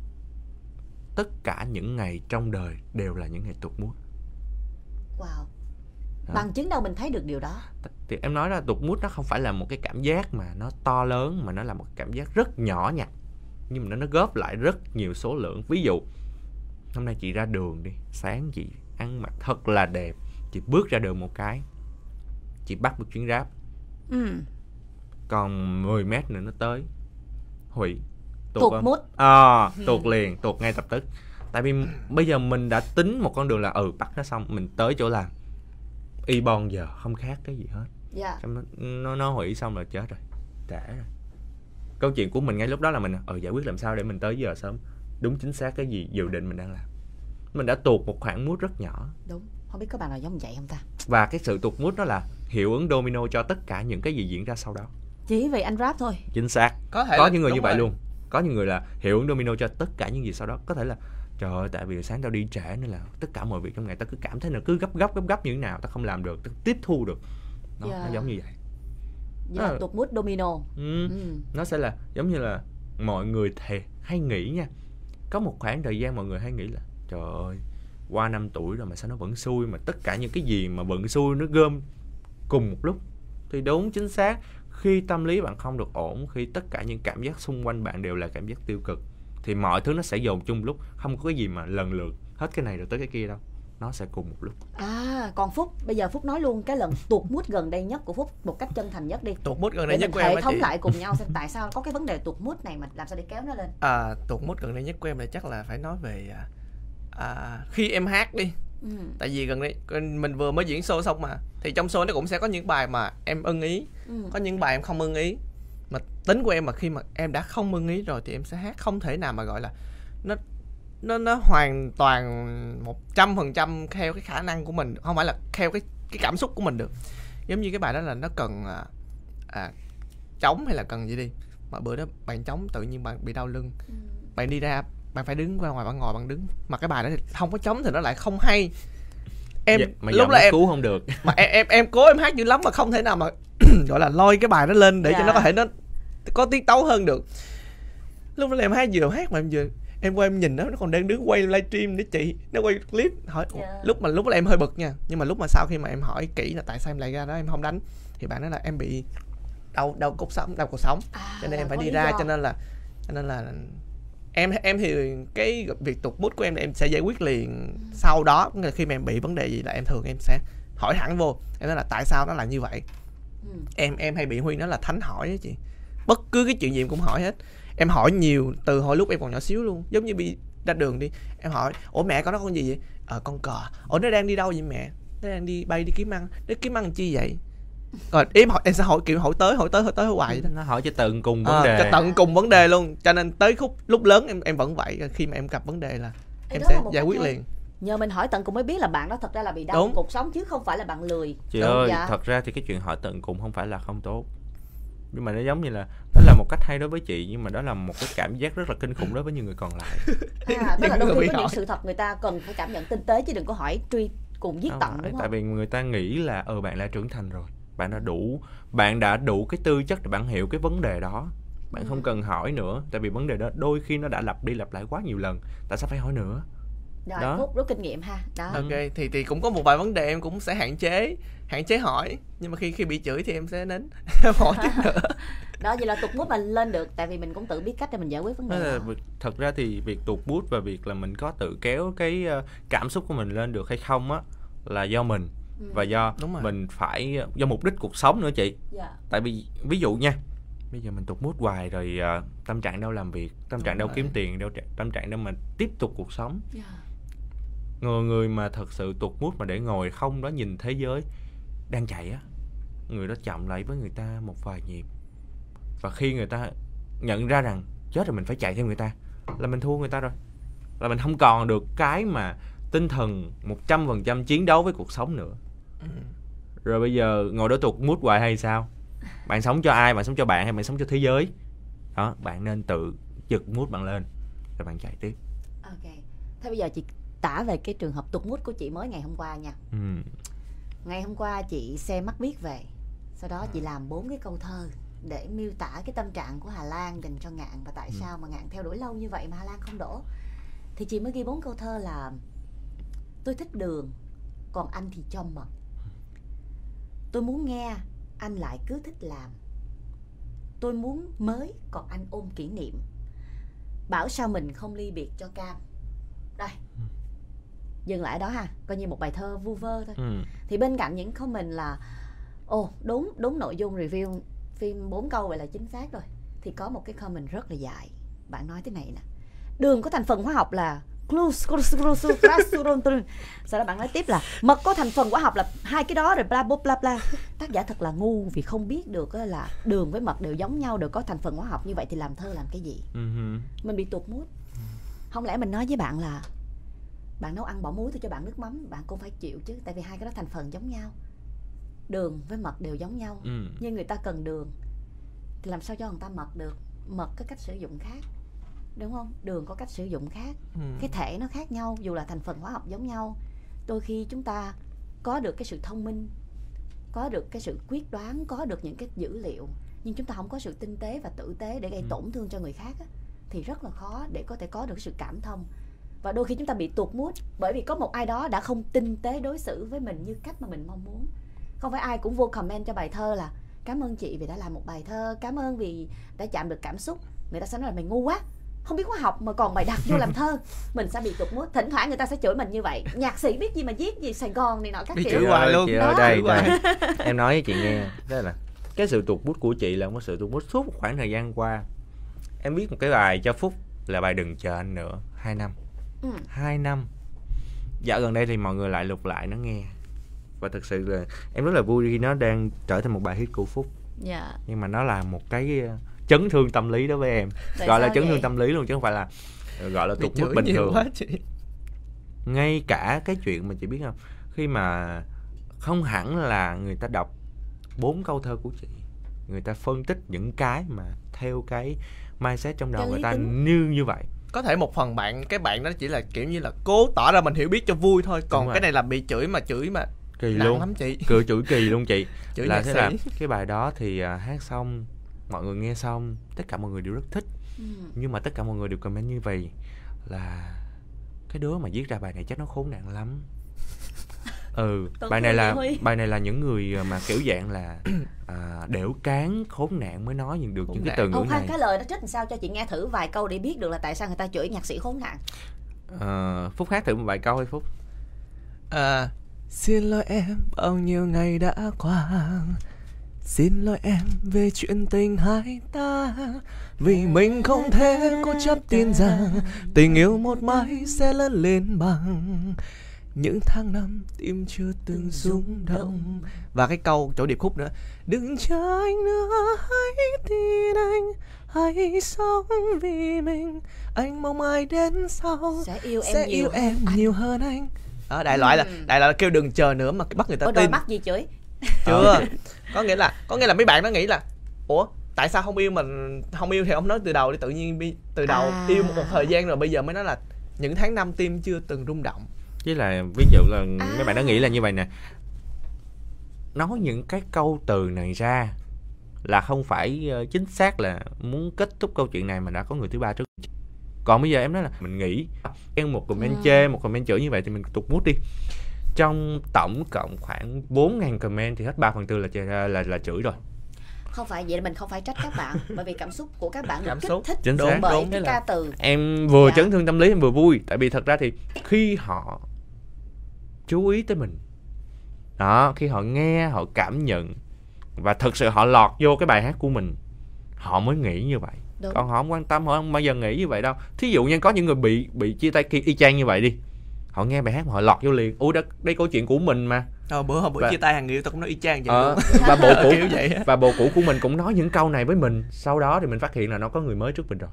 S3: tất cả những ngày trong đời đều là những ngày tụt mút
S1: Wow. Bằng chứng đâu mình thấy được điều đó.
S3: Thì em nói là tụt mút nó không phải là một cái cảm giác mà nó to lớn mà nó là một cảm giác rất nhỏ nhặt. Nhưng mà nó nó góp lại rất nhiều số lượng. Ví dụ hôm nay chị ra đường đi sáng chị ăn mặc thật là đẹp chị bước ra đường một cái chị bắt một chuyến ráp
S1: Ừ.
S3: còn 10 mét nữa nó tới. Hủy. Không?
S1: mút.
S3: à, tuột liền tuột ngay lập tức. Tại vì bây giờ mình đã tính một con đường là ừ bắt nó xong mình tới chỗ làm y bon giờ không khác cái gì hết
S1: Dạ.
S3: Nó, nó hủy xong rồi chết rồi. Trễ rồi. Câu chuyện của mình ngay lúc đó là mình ờ giải quyết làm sao để mình tới giờ sớm. Đúng chính xác cái gì dự định mình đang làm. Mình đã tuột một khoảng mút rất nhỏ.
S1: Đúng. Không biết có bạn nào giống vậy không ta?
S3: và cái sự tuột mút đó là hiệu ứng domino cho tất cả những cái gì diễn ra sau đó.
S1: Chỉ vì anh rap thôi.
S3: chính xác.
S2: Có thể
S3: có
S2: là-
S3: những người như vậy
S2: rồi.
S3: luôn. Có những người là hiệu ứng domino cho tất cả những gì sau đó. Có thể là trời ơi tại vì sáng tao đi trễ nên là tất cả mọi việc trong ngày tao cứ cảm thấy là cứ gấp gấp gấp gấp như thế nào tao không làm được tao tiếp thu được nó,
S1: Dạ.
S3: nó giống như vậy
S1: Vậy là
S3: Ờ.
S1: tụt mút domino.
S3: ừ.
S1: Ừ.
S3: nó sẽ là giống như là mọi người thề hay nghĩ nha có một khoảng thời gian mọi người hay nghĩ là trời ơi qua năm tuổi rồi mà sao nó vẫn xui mà tất cả những cái gì mà vẫn xui nó gom cùng một lúc thì đúng chính xác khi tâm lý bạn không được ổn khi tất cả những cảm giác xung quanh bạn đều là cảm giác tiêu cực thì mọi thứ nó sẽ dồn chung lúc không có cái gì mà lần lượt hết cái này rồi tới cái kia đâu nó sẽ cùng một lúc
S1: À, còn Phúc, bây giờ Phúc nói luôn cái lần tuột mút gần đây nhất của Phúc một cách chân thành nhất đi.
S2: tuột mút gần
S1: Để
S2: đây nhất
S1: mình
S2: của em
S1: hệ thống
S2: chị
S1: lại cùng nhau xem tại sao có cái vấn đề tuột mút này mà làm sao để kéo nó lên.
S2: à, tuột mút gần đây nhất của em là chắc là phải nói về à, à, khi em hát đi
S1: Ừ.
S2: tại vì gần đây mình vừa mới diễn show xong mà thì trong show nó cũng sẽ có những bài mà em ưng ý
S1: Ừ.
S2: có những bài em không ưng ý mà tính của em mà khi mà em đã không ưng ý rồi thì em sẽ hát không thể nào mà gọi là nó nó nó hoàn toàn một trăm phần trăm theo cái khả năng của mình không phải là theo cái cái cảm xúc của mình được. Giống như cái bài đó là nó cần à, à, trống hay là cần gì đi mà bữa đó bạn trống tự nhiên bạn bị đau lưng.
S1: Ừ.
S2: bạn đi ra bạn phải đứng ra ngoài bạn ngồi bạn đứng. Mà cái bài đó thì không có trống thì nó lại không hay. Em
S3: Dạ, mà
S2: lúc
S3: nó
S2: em
S3: cứu không được.
S2: mà em em em cố em hát dữ lắm mà không thể nào mà gọi là lôi cái bài đó lên để cho
S1: Dạ.
S2: nó có thể nó có tiết tấu hơn được. Lúc đó là em hát vừa hát mà em vừa em qua em nhìn nó nó còn đang đứng quay livestream để chị. Nó quay clip. Hỏi "Ủa?"
S1: Dạ.
S2: lúc mà lúc đó em hơi bực nha. Nhưng mà lúc mà sau khi mà em hỏi kỹ là tại sao em lại ra đó em không đánh thì bạn nói là em bị đau đau cột sống đau cột sống.
S1: À,
S2: cho nên em phải đi ra
S1: do.
S2: cho nên là cho nên là em em thì cái việc tụt bút của em là em sẽ giải quyết liền sau đó. Khi mà em bị vấn đề gì là em thường em sẽ hỏi thẳng vô. Em nói là tại sao nó là như vậy?
S1: Ừ.
S2: em em hay bị huy nó là thánh hỏi đó chị. Bất cứ cái chuyện gì em cũng hỏi hết em hỏi nhiều từ hồi lúc em còn nhỏ xíu luôn giống như bị ra đường đi. Em hỏi ủa mẹ con nó con gì vậy? Ờ con cò. Ủa nó đang đi đâu vậy mẹ? Nó đang đi bay đi kiếm ăn. Nó kiếm ăn chi vậy? Rồi em hỏi em sẽ hỏi kiểu hỏi tới hỏi tới hỏi tới hỏi hoài vậy đó.
S3: Nó hỏi cho tận cùng vấn
S2: Ờ,
S3: đề.
S2: cho tận cùng vấn đề luôn. Cho nên tới khúc lúc lớn em em vẫn vậy. Khi mà em gặp vấn đề là
S1: Ê,
S2: em
S1: đó
S2: sẽ giải quyết liền.
S1: Nhờ mình hỏi tận cùng mới biết là bạn đó thật ra là bị đau
S2: Đúng.
S1: cuộc sống chứ không phải là bạn lười.
S3: Chị
S1: Đúng,
S3: ơi
S1: dạ.
S3: thật ra thì cái chuyện hỏi tận cùng không phải là không tốt nhưng mà nó giống như là đó là một cách hay đối với chị nhưng mà đó là một cái cảm giác rất là kinh khủng đối với những người còn lại.
S1: À, tức là đôi khi có những sự thật người ta cần phải cảm nhận tinh tế chứ đừng có hỏi truy cùng giết
S3: Không
S1: tận đúng
S3: tại
S1: không?
S3: vì người ta nghĩ là ờ bạn đã trưởng thành rồi bạn đã đủ bạn đã đủ cái tư chất để bạn hiểu cái vấn đề đó. Bạn
S1: Ừ.
S3: không cần hỏi nữa tại vì vấn đề đó đôi khi nó đã lặp đi lặp lại quá nhiều lần tại sao phải hỏi nữa
S1: rồi
S3: đó.
S1: phúc rút kinh nghiệm ha đó
S2: ok thì thì cũng có một vài vấn đề em cũng sẽ hạn chế hạn chế hỏi nhưng mà khi khi bị chửi thì em sẽ đến em hỏi tiếp nữa
S1: đó vậy là tục bút mình lên được tại vì mình cũng tự biết cách để mình giải quyết vấn đề
S3: là
S1: đó.
S3: việc- thật ra thì việc tụt bút và việc là mình có tự kéo cái ờ, cảm xúc của mình lên được hay không á là do mình
S1: Ừ.
S3: và do
S2: Đúng rồi.
S3: mình phải do mục đích cuộc sống nữa chị
S1: Dạ.
S3: tại vì ví dụ nha bây giờ mình tụt mút hoài rồi ờ, tâm trạng đâu làm việc tâm trạng đâu
S2: rồi.
S3: kiếm tiền đâu tâm trạng đâu mà tiếp tục cuộc sống
S1: Dạ.
S3: Người người mà thật sự tụt mút mà để ngồi không đó nhìn thế giới đang chạy á người đó chậm lại với người ta một vài nhịp. Và khi người ta nhận ra rằng chết rồi mình phải chạy theo người ta là mình thua người ta rồi. Là mình không còn được cái mà tinh thần 100% chiến đấu với cuộc sống nữa.
S2: Ừ.
S3: rồi bây giờ ngồi đó tụt mút hoài hay sao? Bạn sống cho ai bạn sống cho bạn hay bạn sống cho thế giới? Đó bạn nên tự giật mút bạn lên rồi bạn chạy tiếp.
S1: Ok thế bây giờ chị tả về cái trường hợp tục mút của chị mới ngày hôm qua nha.
S3: Ừ.
S1: ngày hôm qua chị xem mắt viết về sau đó chị làm bốn cái câu thơ để miêu tả cái tâm trạng của Hà Lan dành cho Ngạn và tại
S3: Ừ.
S1: sao mà Ngạn theo đuổi lâu như vậy mà Hà Lan không đổ. Thì chị mới ghi bốn câu thơ là tôi thích đường còn anh thì cho mật tôi muốn nghe anh lại cứ thích làm. Tôi muốn mới còn anh ôm kỷ niệm. Bảo sao mình không ly biệt cho cam. Đây dừng lại đó ha coi như một bài thơ vu vơ thôi.
S3: Ừ.
S1: thì bên cạnh những comment là ồ đúng đúng nội dung review phim 4 câu vậy là chính xác rồi. Thì có một cái comment rất là dài. Bạn nói thế này nè. Đường có thành phần hóa học là sau đó bạn nói tiếp là mật có thành phần hóa học là hai cái đó rồi bla bla bla bla. Tác giả thật là ngu vì không biết được là đường với mật đều giống nhau đều có thành phần hóa học như vậy thì làm thơ làm cái gì?
S3: Ừ.
S1: mình bị tụt mút không lẽ mình nói với bạn là bạn nấu ăn bỏ muối tôi cho bạn nước mắm bạn cũng phải chịu chứ. Tại vì hai cái đó thành phần giống nhau. Đường với mật đều giống nhau.
S3: Ừ.
S1: nhưng người ta cần đường. Thì làm sao cho người ta mật được? Mật có cách sử dụng khác. Đúng không? Đường có cách sử dụng khác.
S2: Ừ.
S1: cái thể nó khác nhau dù là thành phần hóa học giống nhau. Đôi khi chúng ta có được cái sự thông minh có được cái sự quyết đoán có được những cái dữ liệu nhưng chúng ta không có sự tinh tế và tử tế để gây
S3: Ừ.
S1: tổn thương cho người khác á, thì rất là khó để có thể có được sự cảm thông và đôi khi chúng ta bị tuột mút bởi vì có một ai đó đã không tinh tế đối xử với mình như cách mà mình mong muốn. Không phải ai cũng vô comment cho bài thơ là cảm ơn chị vì đã làm một bài thơ cảm ơn vì đã chạm được cảm xúc. Người ta sẽ nói là mày ngu quá không biết hóa học mà còn bày đặt vô làm thơ. Mình sẽ bị tụt mút thỉnh thoảng người ta sẽ chửi mình như vậy. Nhạc sĩ biết gì mà viết gì sài gòn này nọ các
S2: Đi
S1: kiểu.
S2: chửi
S3: Chị
S2: hoài luôn.
S3: chị
S1: Đó.
S3: ơi đây, đây. em nói với chị nghe đó là cái sự tụt bút của chị là một sự tụt bút suốt một khoảng thời gian qua. Em viết một cái bài cho phúc là bài đừng chờ anh nữa hai năm
S1: ừ.
S3: hai năm. Dạo gần đây thì mọi người lại lục lại nó nghe. Và thực sự là em rất là vui khi nó đang trở thành một bài hit của phúc.
S1: Dạ.
S3: Nhưng mà nó là một cái ờ, chấn thương tâm lý đối với em.
S1: Tại
S3: gọi là chấn
S1: vậy?
S3: thương tâm lý luôn chứ không phải là ờ, gọi là tụt mức bình thường.
S2: quá chị.
S3: Ngay cả cái chuyện mà chị biết không? Khi mà không hẳn là người ta đọc bốn câu thơ của chị người ta phân tích những cái mà theo cái mindset trong đầu
S1: Cái
S3: người ta
S1: tính.
S3: như như vậy
S2: có thể một phần bạn cái bạn đó chỉ là kiểu như là cố tỏ ra mình hiểu biết cho vui thôi. Còn cái này là bị chửi mà chửi mà
S3: kỳ
S2: nặng
S3: luôn.
S2: lắm chị.
S3: Cười chửi kỳ luôn chị.
S2: Chửi
S3: là thế
S2: sĩ.
S3: là cái bài đó thì à, hát xong mọi người nghe xong tất cả mọi người đều rất thích.
S1: Ừ.
S3: nhưng mà tất cả mọi người đều comment như vậy là cái đứa mà viết ra bài này chắc nó khốn nạn lắm ừ
S1: Tổn
S3: bài này là bài này là những người mà kiểu dạng là à, đẻo cán khốn nạn mới nói những được
S2: Khốn
S3: những cái từ ngữ
S1: Ông
S3: này.
S1: cái lời đó trích làm sao cho chị nghe thử vài câu để biết được là tại sao người ta chửi nhạc sĩ khốn nạn.
S3: Ờ, phúc hát thử một vài câu hay phúc.
S2: À, xin lỗi em bao nhiêu ngày đã qua. Xin lỗi em về chuyện tình hai ta. Vì mình không thể cố chấp tin rằng Tình yêu một mãi sẽ lớn lên bằng Những tháng năm tim chưa từng rung động Và cái câu chỗ điệp khúc nữa Đừng chờ anh nữa hãy tin anh Hãy sống vì mình Anh mong ai đến sau
S1: Sẽ yêu em
S2: sẽ
S1: nhiều
S2: yêu
S1: hơn
S2: em
S1: anh.
S2: nhiều hơn anh đó, đại loại là
S1: Ừ.
S2: đại loại là kêu đừng chờ nữa mà bắt người ta
S1: Có đôi
S2: tin
S1: mắt gì chửi.
S2: chưa có nghĩa là có nghĩa là mấy bạn nó nghĩ là ủa tại sao không yêu mình không yêu thì ông nói từ đầu đi tự nhiên từ đầu
S1: À.
S2: yêu một thời gian rồi bây giờ mới nói là những tháng năm tim chưa từng rung động
S3: với là ví dụ là
S1: À.
S3: mấy bạn đã nghĩ là như vậy nè nói những cái câu từ này ra là không phải ờ, chính xác là muốn kết thúc câu chuyện này mà đã có người thứ ba trước còn bây giờ em nói là mình nghĩ em một comment
S1: Ừ.
S3: chê một comment chửi như vậy thì mình tụt mút đi trong tổng cộng khoảng 4.000 comment thì hết 3 phần tư là, chê- là là chửi rồi
S1: Không phải vậy là mình không phải trách các bạn bởi vì cảm xúc của các bạn được
S2: Cảm
S1: kích
S2: xúc.
S1: thích
S3: Chính
S1: bởi
S3: xác.
S2: Đúng,
S1: cái ca
S2: là-
S1: từ.
S3: em vừa
S1: Dạ.
S3: chấn thương tâm lý em vừa vui tại vì thật ra thì khi họ chú ý tới mình. Đó khi họ nghe họ cảm nhận và thực sự họ lọt vô cái bài hát của mình họ mới nghĩ như vậy.
S1: Đúng.
S3: còn họ không quan tâm họ không bao giờ nghĩ như vậy đâu. Thí dụ như có những người bị bị chia tay kia y chang như vậy đi họ nghe bài hát mà họ lọt vô liền. Ủa đây, đây câu chuyện của mình mà.
S2: Ờ, bữa hôm bữa
S3: Và-
S2: chia tay hàng người yêu tao cũng nói y chang vậy
S3: ờ,
S2: luôn.
S3: và bộ cũ
S2: kiểu vậy
S3: và bộ cũ của mình cũng nói những câu này với mình. Sau đó thì mình phát hiện là nó có người mới trước mình rồi.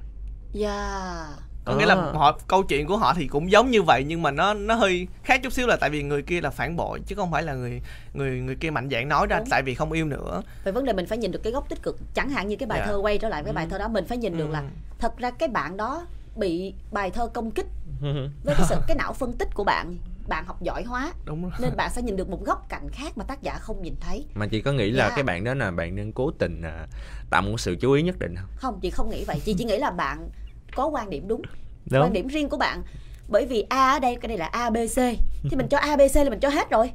S1: Yeah.
S2: Có nghĩa là
S3: Ờ.
S2: họ câu chuyện của họ thì cũng giống như vậy nhưng mà nó nó hơi khác chút xíu là tại vì người kia là phản bội chứ không phải là người người người kia mạnh dạn nói ra
S1: Đúng.
S2: tại vì không yêu nữa
S1: Về vấn đề mình phải nhìn được cái góc tích cực Chẳng hạn như cái bài
S2: Dạ.
S1: thơ quay trở lại với bài
S2: Ừ.
S1: thơ đó Mình phải nhìn được là
S2: Ừ.
S1: Thật ra cái bạn đó bị bài thơ công kích Với cái sự cái não phân tích của bạn Bạn học giỏi hóa
S2: đúng rồi
S1: Nên bạn sẽ nhìn được một góc cạnh khác mà tác giả không nhìn thấy
S3: mà chị có nghĩ là
S1: Dạ.
S3: cái bạn đó là bạn đang cố tình à, tạo một sự chú ý nhất định không
S1: Không chị không nghĩ vậy Chị chỉ nghĩ là bạn có quan điểm đúng
S3: Đúng.
S1: Quan điểm riêng của bạn. Bởi vì A ở đây cái đây là A B C. Thì mình cho A B C là mình cho hết rồi.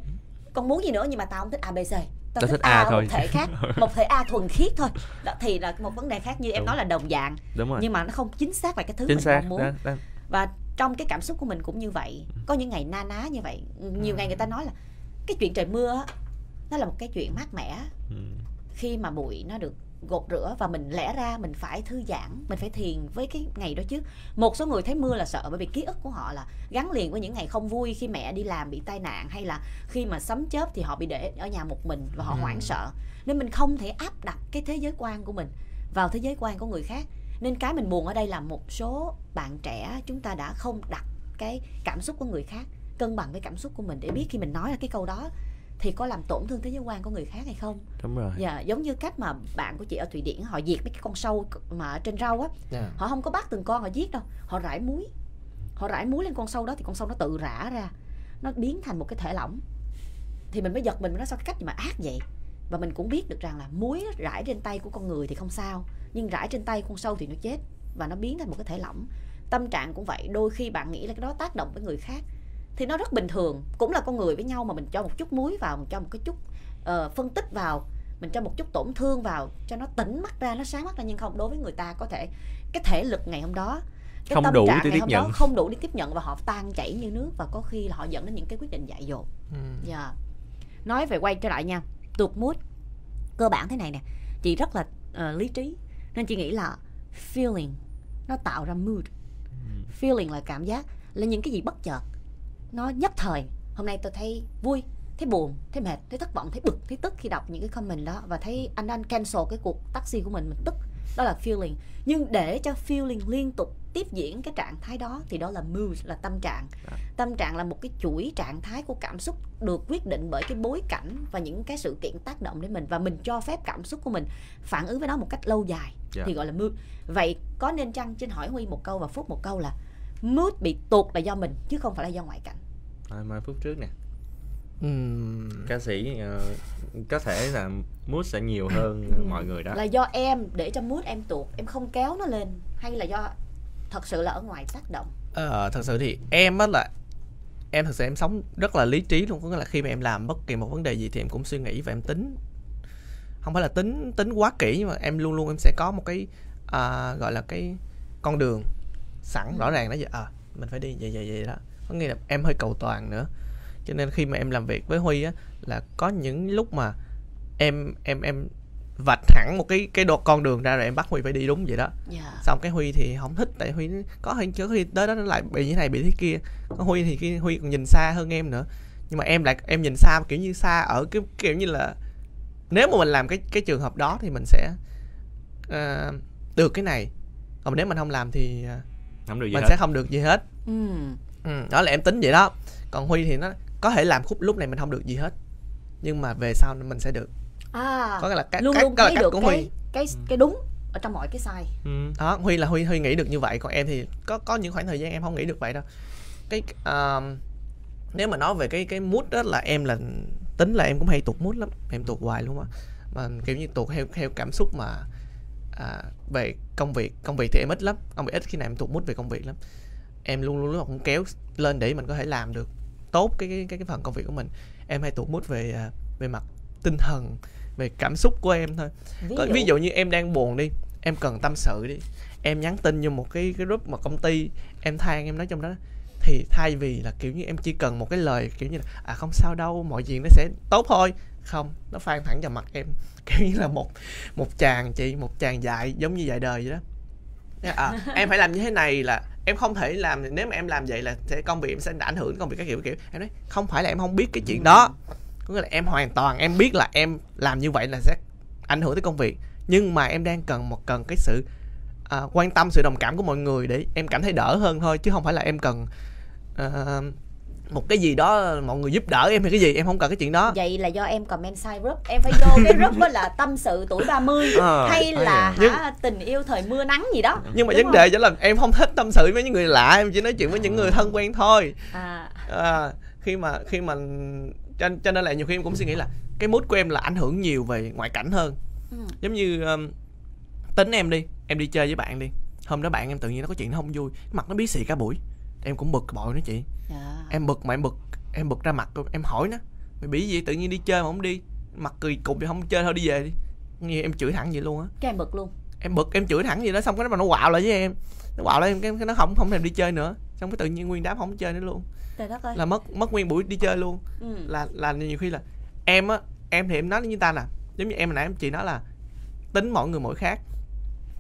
S1: Còn muốn gì nữa nhưng mà tao không thích A B C. Tao
S3: Tao
S1: thích
S3: thích
S1: A,
S3: A thôi.
S1: một thể khác Một thể A thuần khiết thôi. Đó, Thì là một vấn đề khác như em
S3: Đúng.
S1: nói là đồng dạng.
S3: Đúng rồi.
S1: Nhưng mà nó không chính xác là cái thứ
S3: chính
S1: mình
S3: xác.
S1: muốn.
S3: Đó, đó.
S1: và trong cái cảm xúc của mình cũng như vậy. Có những ngày na ná như vậy. Nhiều ngày người ta nói là cái chuyện trời mưa á nó là một cái chuyện mát mẻ
S3: Ừ.
S1: khi mà bụi nó được gột rửa và mình lẽ ra mình phải thư giãn mình phải thiền với cái ngày đó chứ. Một số người thấy mưa là sợ bởi vì ký ức của họ là gắn liền với những ngày không vui khi mẹ đi làm bị tai nạn hay là khi mà sấm chớp thì họ bị để ở nhà một mình và họ
S2: Ừ.
S1: hoảng sợ. Nên mình không thể áp đặt cái thế giới quan của mình vào thế giới quan của người khác. Nên cái mình buồn ở đây là một số bạn trẻ chúng ta đã không đặt cái cảm xúc của người khác cân bằng với cảm xúc của mình để biết khi mình nói ra cái câu đó thì có làm tổn thương thế giới quan của người khác hay không
S3: đúng rồi
S1: Dạ, giống như cách mà bạn của chị ở Thụy Điển họ diệt mấy cái con sâu mà ở trên rau á,
S2: Dạ.
S1: họ không có bắt từng con họ giết đâu, họ rải muối. Họ rải muối lên con sâu đó thì con sâu nó tự rã ra, nó biến thành một cái thể lỏng. Thì mình mới giật mình nó sao cái cách gì mà ác vậy. Và mình cũng biết được rằng là muối rải trên tay của con người thì không sao, nhưng rải trên tay con sâu thì nó chết và nó biến thành một cái thể lỏng. Tâm trạng cũng vậy, đôi khi bạn nghĩ là cái đó tác động với người khác thì nó rất bình thường, cũng là con người với nhau mà mình cho một chút muối vào, mình cho một cái chút ờ, phân tích vào mình cho một chút tổn thương vào cho nó tỉnh mắt ra nó sáng mắt ra. Nhưng không đối với người ta có thể cái thể lực ngày hôm đó cái
S3: Không
S1: tâm
S3: đủ
S1: trạng
S3: để
S1: ngày
S3: tiếp
S1: hôm
S3: nhận.
S1: đó không đủ để tiếp nhận và họ tan chảy như nước và có khi là họ dẫn đến những cái quyết định dại dột.
S2: Ừ.
S1: Dạ. nói về quay trở lại nha. Tuột mood cơ bản thế này nè. Chị rất là ờ, lý trí. Nên chị nghĩ là feeling nó tạo ra mood. Feeling là cảm giác là những cái gì bất chợt nó nhất thời. Hôm nay tôi thấy vui thấy buồn thấy mệt thấy thất vọng thấy bực thấy tức khi đọc những cái comment đó. Và thấy anh đang cancel cái cuộc taxi của mình mình tức. Đó là feeling. Nhưng để cho feeling liên tục tiếp diễn cái trạng thái đó thì đó là mood là tâm trạng.
S3: Đó.
S1: tâm trạng là một cái chuỗi trạng thái của cảm xúc được quyết định bởi cái bối cảnh và những cái sự kiện tác động đến mình. Và mình cho phép cảm xúc của mình phản ứng với nó một cách lâu dài
S3: Dạ.
S1: thì gọi là mood. Vậy có nên chăng trên hỏi huy một câu và phúc một câu là mood bị tụt là do mình chứ không phải là do ngoại cảnh.
S3: Thôi, mai phút trước nè.
S2: Ừm,
S3: ca sĩ ờ, có thể là mood sẽ nhiều hơn mọi người đó.
S1: Là do em để cho mood em tuột em không kéo nó lên hay là do thật sự là ở ngoài tác động?
S2: Ờ, thật sự thì em á là em thật sự em sống rất là lý trí luôn có nghĩa là khi mà em làm bất kỳ một vấn đề gì thì em cũng suy nghĩ và em tính. Không phải là tính tính quá kỹ nhưng mà em luôn luôn em sẽ có một cái à, gọi là cái con đường sẵn rõ ràng đó giờ à, mình phải đi vậy vậy vậy đó. Có nghĩa là em hơi cầu toàn nữa. Cho nên khi mà em làm việc với huy á là có những lúc mà em em em vạch hẳn một cái cái độ con đường ra rồi em bắt huy phải đi đúng vậy đó.
S1: Dạ.
S2: Xong cái huy thì không thích tại huy có huy có khi tới đó nó lại bị như thế này bị thế kia. Có huy thì cái huy còn nhìn xa hơn em nữa. Nhưng mà em lại em nhìn xa kiểu như xa ở cái kiểu như là nếu mà mình làm cái cái trường hợp đó thì mình sẽ ờ, được cái này. Còn nếu mình không làm thì ờ,
S3: không được gì
S2: mình
S3: hết.
S2: sẽ không được gì hết.
S1: Ừ.
S2: ừ, đó là em tính vậy đó. Còn huy thì nó có thể làm khúc lúc này mình không được gì hết nhưng mà về sau mình sẽ được.
S1: À
S2: có nghĩa là cái
S1: luôn
S2: cái,
S1: luôn
S2: cái,
S1: thấy
S2: là
S1: được
S2: của
S1: cái
S2: huy.
S1: cái cái đúng ở trong mọi cái sai.
S3: Ừ.
S2: đó huy là huy huy nghĩ được như vậy còn em thì có có những khoảng thời gian em không nghĩ được vậy đâu. Cái um, nếu mà nói về cái cái mood đó là em là tính là em cũng hay tụt mood lắm em tụt hoài luôn á. Mà kiểu như tụt theo theo cảm xúc mà à, về công việc công việc thì em ít lắm công việc ít khi nào em tụt mood về công việc lắm. Em luôn luôn lúc nào cũng kéo lên để mình có thể làm được tốt cái cái cái, phần công việc của mình. Em hay tụt mood về à, về mặt tinh thần về cảm xúc của em thôi.
S1: Ví
S2: có,
S1: dụ,
S2: ví dụ như em đang buồn đi em cần tâm sự đi. Em nhắn tin vô một cái cái group mà công ty em than em nói trong đó thì thay vì là kiểu như em chỉ cần một cái lời kiểu như là à không sao đâu mọi chuyện nó sẽ tốt thôi. Không nó phan thẳng vào mặt em kiểu như là một một chàng chị một chàng dạy giống như dạy đời vậy đó. À, em phải làm như thế này là em không thể làm nếu mà em làm vậy là sẽ công việc em sẽ ảnh hưởng đến công việc các kiểu kiểu. Em nói không phải là em không biết cái chuyện đó. Có nghĩa là em hoàn toàn em biết là em làm như vậy là sẽ ảnh hưởng tới công việc. Nhưng mà em đang cần một cần cái sự à, quan tâm sự đồng cảm của mọi người để em cảm thấy đỡ hơn thôi chứ không phải là em cần à, một cái gì đó mọi người giúp đỡ em hay cái gì em không cần cái chuyện đó.
S1: Vậy là do em comment sai group. Em phải vô cái group đó là tâm sự tuổi 30
S3: Ờ,
S1: hay là
S2: rồi.
S1: hả, tình yêu thời mưa nắng gì đó.
S2: Nhưng mà
S1: Đúng
S2: vấn đề chỉ là em không thích tâm sự với những người lạ em chỉ nói chuyện với những người thân quen thôi.
S1: À.
S2: À, khi mà khi mà cho, cho nên là nhiều khi em cũng suy nghĩ là cái mood của em là ảnh hưởng nhiều về ngoại cảnh hơn.
S1: Ừ.
S2: giống như um, tính em đi em đi chơi với bạn đi. Hôm đó bạn em tự nhiên nó có chuyện nó không vui mặt nó bí xị cả buổi em cũng bực bội nó chị.
S1: Dạ.
S2: em bực mà em bực em bực ra mặt. Em hỏi nó mày bị gì? Tự nhiên đi chơi mà không đi. Mặt cười cục thì không chơi thôi đi về đi. Như em chửi thẳng vậy luôn á.
S1: Cái em bực luôn.
S2: Em bực em chửi thẳng vậy đó xong cái nó mà nó quạo lại với em. Nó quạo lại em cái, nó không không thèm đi chơi nữa. Xong cái tự nhiên nguyên đám không chơi nữa luôn.
S1: Trời đất ơi.
S2: Là mất mất nguyên buổi đi chơi luôn.
S1: Ừ.
S2: là là nhiều khi là em á em thì em nói như ta nè giống như em hồi nãy em chị nói là tính mỗi người mỗi khác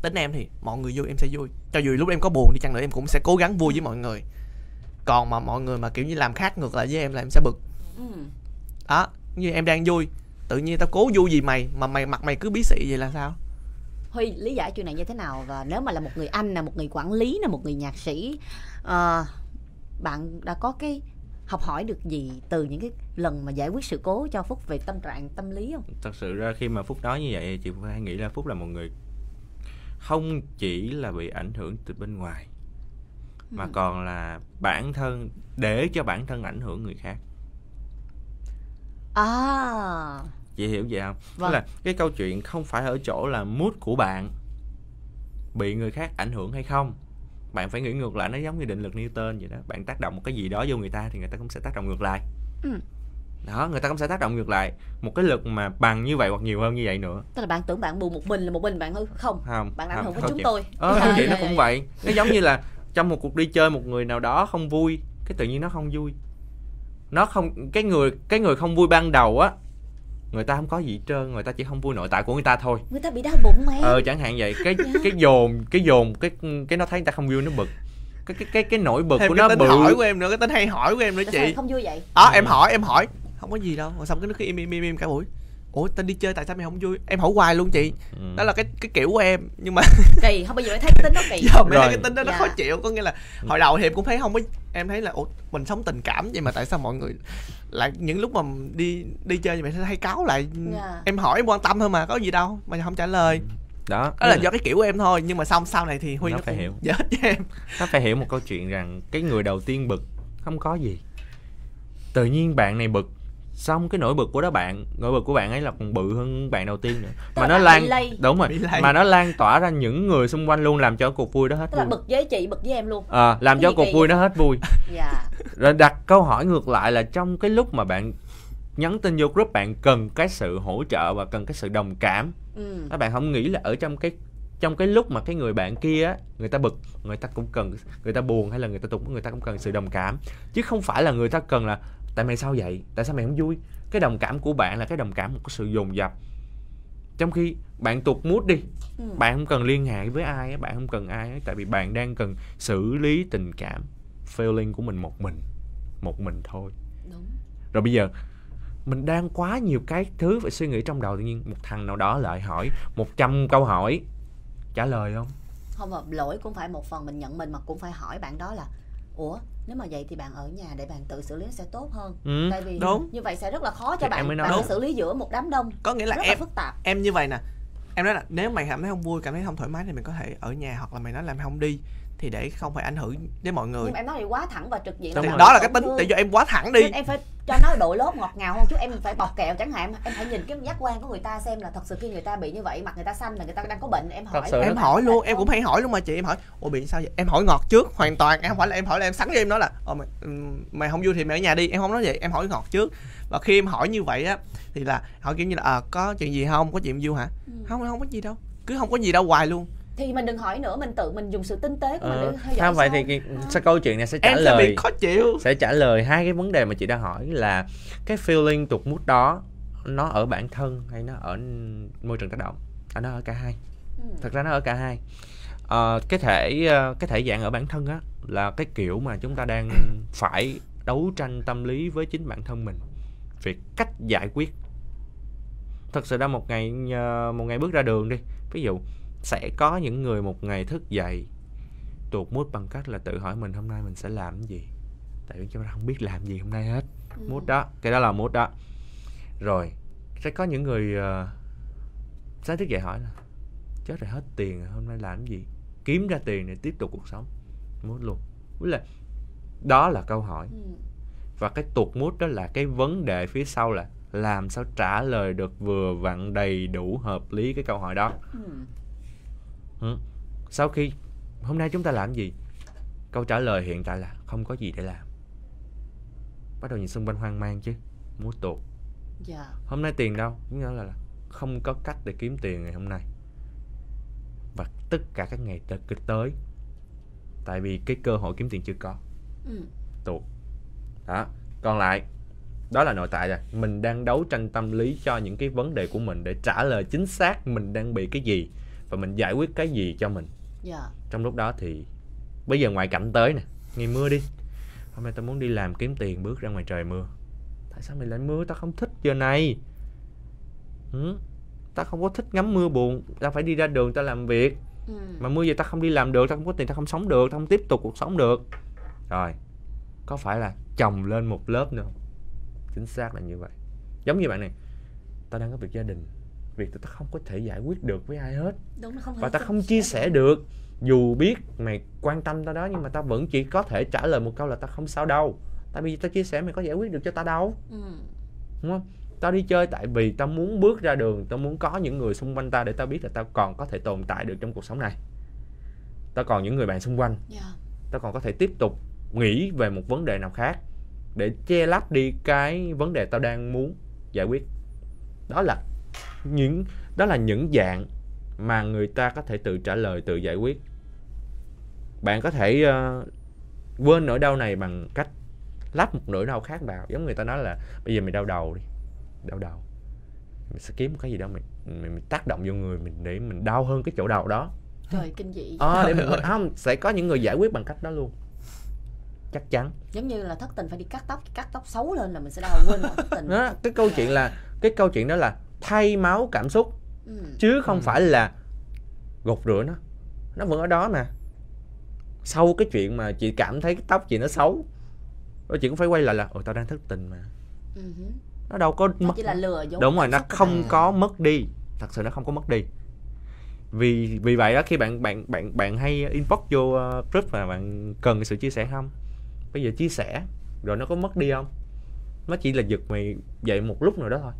S2: tính em thì mọi người vui em sẽ vui. Cho dù lúc em có buồn đi chăng nữa em cũng sẽ cố gắng vui với mọi người. Còn mà mọi người mà kiểu như làm khác ngược lại với em là em sẽ bực.
S1: Ừ.
S2: đó như em đang vui tự nhiên tao cố vui gì mày mà mày mặt mày cứ bí xị vậy là sao?
S1: Huy lý giải chuyện này như thế nào? Và nếu mà là một người anh là một người quản lý là một người nhạc sĩ ờ, bạn đã có cái học hỏi được gì từ những cái lần mà giải quyết sự cố cho Phúc về tâm trạng tâm lý không?
S3: thật sự ra khi mà phúc nói như vậy chị hay nghĩ là phúc là một người không chỉ là bị ảnh hưởng từ bên ngoài mà
S1: Ừ.
S3: còn là bản thân để cho bản thân ảnh hưởng người khác
S1: À,
S3: chị hiểu vậy không
S1: Vâng.
S3: Tức là cái câu chuyện không phải ở chỗ là mood của bạn bị người khác ảnh hưởng hay không bạn phải nghĩ ngược lại nó giống như định lực Newton vậy đó bạn tác động một cái gì đó vô người ta thì người ta cũng sẽ tác động ngược lại
S1: Ừ.
S3: đó người ta cũng sẽ tác động ngược lại. Một cái lực mà bằng như vậy hoặc nhiều hơn như vậy nữa.
S1: Tức là bạn tưởng bạn buồn một mình là một mình bạn hư không?
S3: không
S1: Bạn ảnh
S3: không,
S1: hưởng với chúng tôi.
S3: ờ
S1: À,
S3: chuyện
S1: dạ,
S3: nó cũng vậy. nó giống như là trong một cuộc đi chơi một người nào đó không vui cái tự nhiên nó không vui. Nó không cái người cái người không vui ban đầu á người ta không có gì hết trơn người ta chỉ không vui nội tại của người ta thôi.
S1: Người ta bị đau bụng mà.
S3: ờ chẳng hạn vậy. Cái cái dồn cái dồn cái cái nó thấy người ta không vui nó bực. Cái cái cái cái nổi bật
S2: thêm
S3: của
S2: cái
S3: nó
S2: tính
S3: bự.
S2: hỏi của em nữa cái tính hay hỏi của em nữa
S1: Tại sao
S2: chị.
S1: em không vui vậy?
S2: Đó em hỏi em hỏi không có gì đâu. Rồi xong cái nó cứ im im im im cả buổi. Ủa tao đi chơi tại sao mày không vui? Em hỏi hoài luôn chị.
S3: Ừ.
S2: đó là cái cái kiểu của em. Nhưng mà
S1: kỳ không bao giờ thấy cái tính đó kỳ.
S2: Giờ mấy
S3: Rồi.
S2: cái tính đó nó
S1: Dạ.
S2: khó chịu. Có nghĩa là hồi đầu thì em cũng thấy không có em thấy là ủa mình sống tình cảm vậy mà tại sao mọi người lại những lúc mà đi đi chơi thì mày sẽ hay cáo lại?
S1: Dạ.
S2: em hỏi em quan tâm thôi mà có gì đâu mà không trả lời.
S3: Đó.
S2: Đó là do cái kiểu của em thôi. Nhưng mà xong sau này thì huy
S3: Nó
S2: nó,
S3: phải hiểu.
S2: cho em.
S3: Nó phải hiểu một câu chuyện rằng cái người đầu tiên bực không có gì. Tự nhiên bạn này bực xong cái nỗi bực của đó bạn nỗi bực của bạn ấy là còn bự hơn bạn đầu tiên nữa. Mà
S1: là
S3: nó lan
S1: lây.
S3: đúng rồi mà nó lan tỏa ra những người xung quanh luôn làm cho cuộc vui đó hết
S1: tức là
S3: vui.
S1: bực với chị bực với em luôn.
S3: Ờ, làm
S1: Cái
S3: cho cuộc vui
S1: vậy?
S3: nó hết vui.
S1: Dạ.
S3: Rồi đặt câu hỏi ngược lại là trong cái lúc mà bạn nhắn tin vô group bạn cần cái sự hỗ trợ và cần cái sự đồng cảm
S1: ừ.
S3: các bạn không nghĩ là ở trong cái trong cái lúc mà cái người bạn kia á người ta bực người ta cũng cần người ta buồn hay là người ta tụng người ta cũng cần sự đồng cảm. Chứ không phải là người ta cần là tại mày sao vậy? Tại sao mày không vui? Cái đồng cảm của bạn là cái đồng cảm một cái sự dồn dập. Trong khi bạn tụt mút đi
S1: Ừ.
S3: bạn không cần liên hệ với ai bạn không cần ai tại vì bạn đang cần xử lý tình cảm feeling của mình một mình một mình thôi.
S1: Đúng.
S3: Rồi bây giờ mình đang quá nhiều cái thứ phải suy nghĩ trong đầu tự nhiên một thằng nào đó lại hỏi 100 câu hỏi trả lời không?
S1: Không mà lỗi cũng phải một phần mình nhận mình mà cũng phải hỏi bạn đó là ủa nếu mà vậy thì bạn ở nhà để bạn tự xử lý sẽ tốt hơn.
S3: Ừ.
S1: tại vì
S2: đúng.
S1: như vậy sẽ rất là khó cho
S3: Thì
S1: bạn.
S3: mới nói
S1: bạn
S2: đúng.
S1: xử lý giữa một đám đông.
S2: Có nghĩa là
S1: rất
S2: em
S1: là phức tạp.
S2: em như vậy nè. Em nói là nếu mày cảm thấy không vui cảm thấy không thoải mái thì mình có thể ở nhà hoặc là mày nói là mày không đi thì để không phải ảnh hưởng đến mọi người.
S1: Nhưng mà em nói thì quá thẳng và trực diện
S3: Đúng
S2: đó là cái tính tại do em quá thẳng đi.
S1: Nên em phải cho nó độ lốt ngọt ngào hơn chút em phải bọc kẹo chẳng hạn. Em phải nhìn cái giác quan của người ta xem là thật sự khi người ta bị như vậy mặt người ta xanh là người ta đang có bệnh em hỏi.
S2: em hỏi luôn em cũng hay hỏi luôn mà chị em hỏi ủa bị sao vậy? Em hỏi ngọt trước hoàn toàn em không phải là em hỏi là em sẵn cho em nói là ờ mày, ừm, mày không vui thì mày ở nhà đi. Em không nói vậy em hỏi ngọt trước. Và khi em hỏi như vậy á thì là hỏi kiểu như là à, có chuyện gì không? Có chuyện vui hả?
S1: Ừ.
S2: không không có gì đâu cứ không có gì đâu hoài luôn
S1: thì mình đừng hỏi nữa mình tự mình dùng sự tinh tế của mình
S3: ờ,
S1: để theo dõi
S3: không vậy thì cái, sao câu chuyện này sẽ trả
S2: em sẽ
S3: lời?
S2: bị khó chịu.
S3: Sẽ trả lời hai cái vấn đề mà chị đang hỏi là cái feeling tụt mút đó nó ở bản thân hay nó ở môi trường tác động? À, nó ở cả hai.
S1: Ừ.
S3: thật ra nó ở cả hai. Ờ, cái thể ờ, cái thể dạng ở bản thân á là cái kiểu mà chúng ta đang phải đấu tranh tâm lý với chính bản thân mình về cách giải quyết. Thật sự ra một ngày ờ, một ngày bước ra đường đi ví dụ sẽ có những người một ngày thức dậy tuột mút bằng cách là tự hỏi mình hôm nay mình sẽ làm gì. Tại vì chúng ta không biết làm gì hôm nay hết.
S1: Ừ.
S3: mút đó cái đó là mút đó. Rồi sẽ có những người uh, sáng thức dậy hỏi là chết rồi hết tiền rồi hôm nay làm gì? Kiếm ra tiền để tiếp tục cuộc sống. Mút luôn. Tức là đó là câu hỏi.
S1: Ừ.
S3: và cái tuột mút đó là cái vấn đề phía sau là làm sao trả lời được vừa vặn đầy đủ hợp lý cái câu hỏi đó.
S1: Ừ.
S3: sau khi hôm nay chúng ta làm gì? Câu trả lời hiện tại là không có gì để làm. Bắt đầu nhìn xung quanh hoang mang chứ mút tuột.
S1: Dạ.
S3: hôm nay tiền đâu? Nghĩa là, là không có cách để kiếm tiền ngày hôm nay. Và tất cả các ngày tới tới. Tại vì cái cơ hội kiếm tiền chưa có.
S1: Ừ.
S3: tuột. Đó còn lại đó là nội tại rồi. Mình đang đấu tranh tâm lý cho những cái vấn đề của mình để trả lời chính xác mình đang bị cái gì và mình giải quyết cái gì cho mình.
S1: Dạ.
S3: trong lúc đó thì bây giờ ngoại cảnh tới nè ngày mưa đi. Hôm nay tao muốn đi làm kiếm tiền bước ra ngoài trời mưa. Tại sao mày lại mưa? Tao không thích giờ này. Ừ? tao không có thích ngắm mưa buồn. Tao phải đi ra đường tao làm việc.
S1: Ừ.
S3: mà mưa vậy tao không đi làm được tao không có tiền tao không sống được tao không tiếp tục cuộc sống được. Rồi có phải là chồng lên một lớp nữa không? chính xác là như vậy. Giống như bạn này tao đang có việc gia đình việc tao không có thể giải quyết được với ai hết.
S1: Đúng không
S3: và tao không chia sẻ được. Dù biết mày quan tâm tao đó nhưng mà tao vẫn chỉ có thể trả lời một câu là tao không sao đâu. Tại vì tao chia sẻ mày có giải quyết được cho tao đâu.
S1: Ừ.
S3: đúng không? Tao đi chơi tại vì tao muốn bước ra đường tao muốn có những người xung quanh tao để tao biết là tao còn có thể tồn tại được trong cuộc sống này. Tao còn những người bạn xung quanh.
S1: Dạ.
S3: tao còn có thể tiếp tục nghĩ về một vấn đề nào khác để che lấp đi cái vấn đề tao đang muốn giải quyết. Đó là những đó là những dạng mà người ta có thể tự trả lời tự giải quyết. Bạn có thể ờ, quên nỗi đau này bằng cách lắp một nỗi đau khác vào. Giống người ta nói là bây giờ mày đau đầu đi đau đầu. Mình sẽ kiếm một cái gì đó mình, mình, mình tác động vô người mình để mình đau hơn cái chỗ đầu đó.
S1: Trời kinh dị.
S3: Ờ để mình không sẽ có những người giải quyết bằng cách đó luôn. Chắc chắn.
S1: Giống như là thất tình phải đi cắt tóc cắt tóc xấu lên là mình sẽ đau quên thất tình.
S3: Đó cái câu chuyện là cái câu chuyện đó là thay máu cảm xúc.
S1: Ừ.
S3: chứ không
S2: Ừ.
S3: phải là gột rửa nó. Nó vẫn ở đó mà. Sau cái chuyện mà chị cảm thấy cái tóc chị nó xấu rồi chị cũng phải quay lại là ồ tao đang thất tình mà.
S1: Ừ.
S3: Nó đâu có
S1: nó
S3: mất
S1: chỉ là lừa dối
S3: đúng rồi nó không
S1: bạn.
S3: có mất đi. Thật sự nó không có mất đi. Vì vì vậy đó khi bạn bạn bạn bạn hay inbox vô uh, group và bạn cần sự chia sẻ không? Bây giờ chia sẻ rồi nó có mất đi không? Nó chỉ là giật mày dậy một lúc nào đó thôi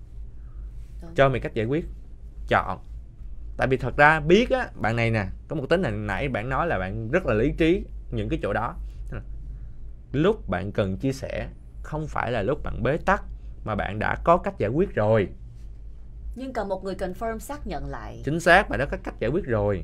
S1: Đúng.
S3: cho mày cách giải quyết. Chọn. Tại vì thật ra biết á bạn này nè có một tính này nãy bạn nói là bạn rất là lý trí những cái chỗ đó. Lúc bạn cần chia sẻ không phải là lúc bạn bế tắc mà bạn đã có cách giải quyết rồi.
S1: Nhưng cần một người confirm xác nhận lại.
S3: Chính xác bạn đã có cách giải quyết rồi.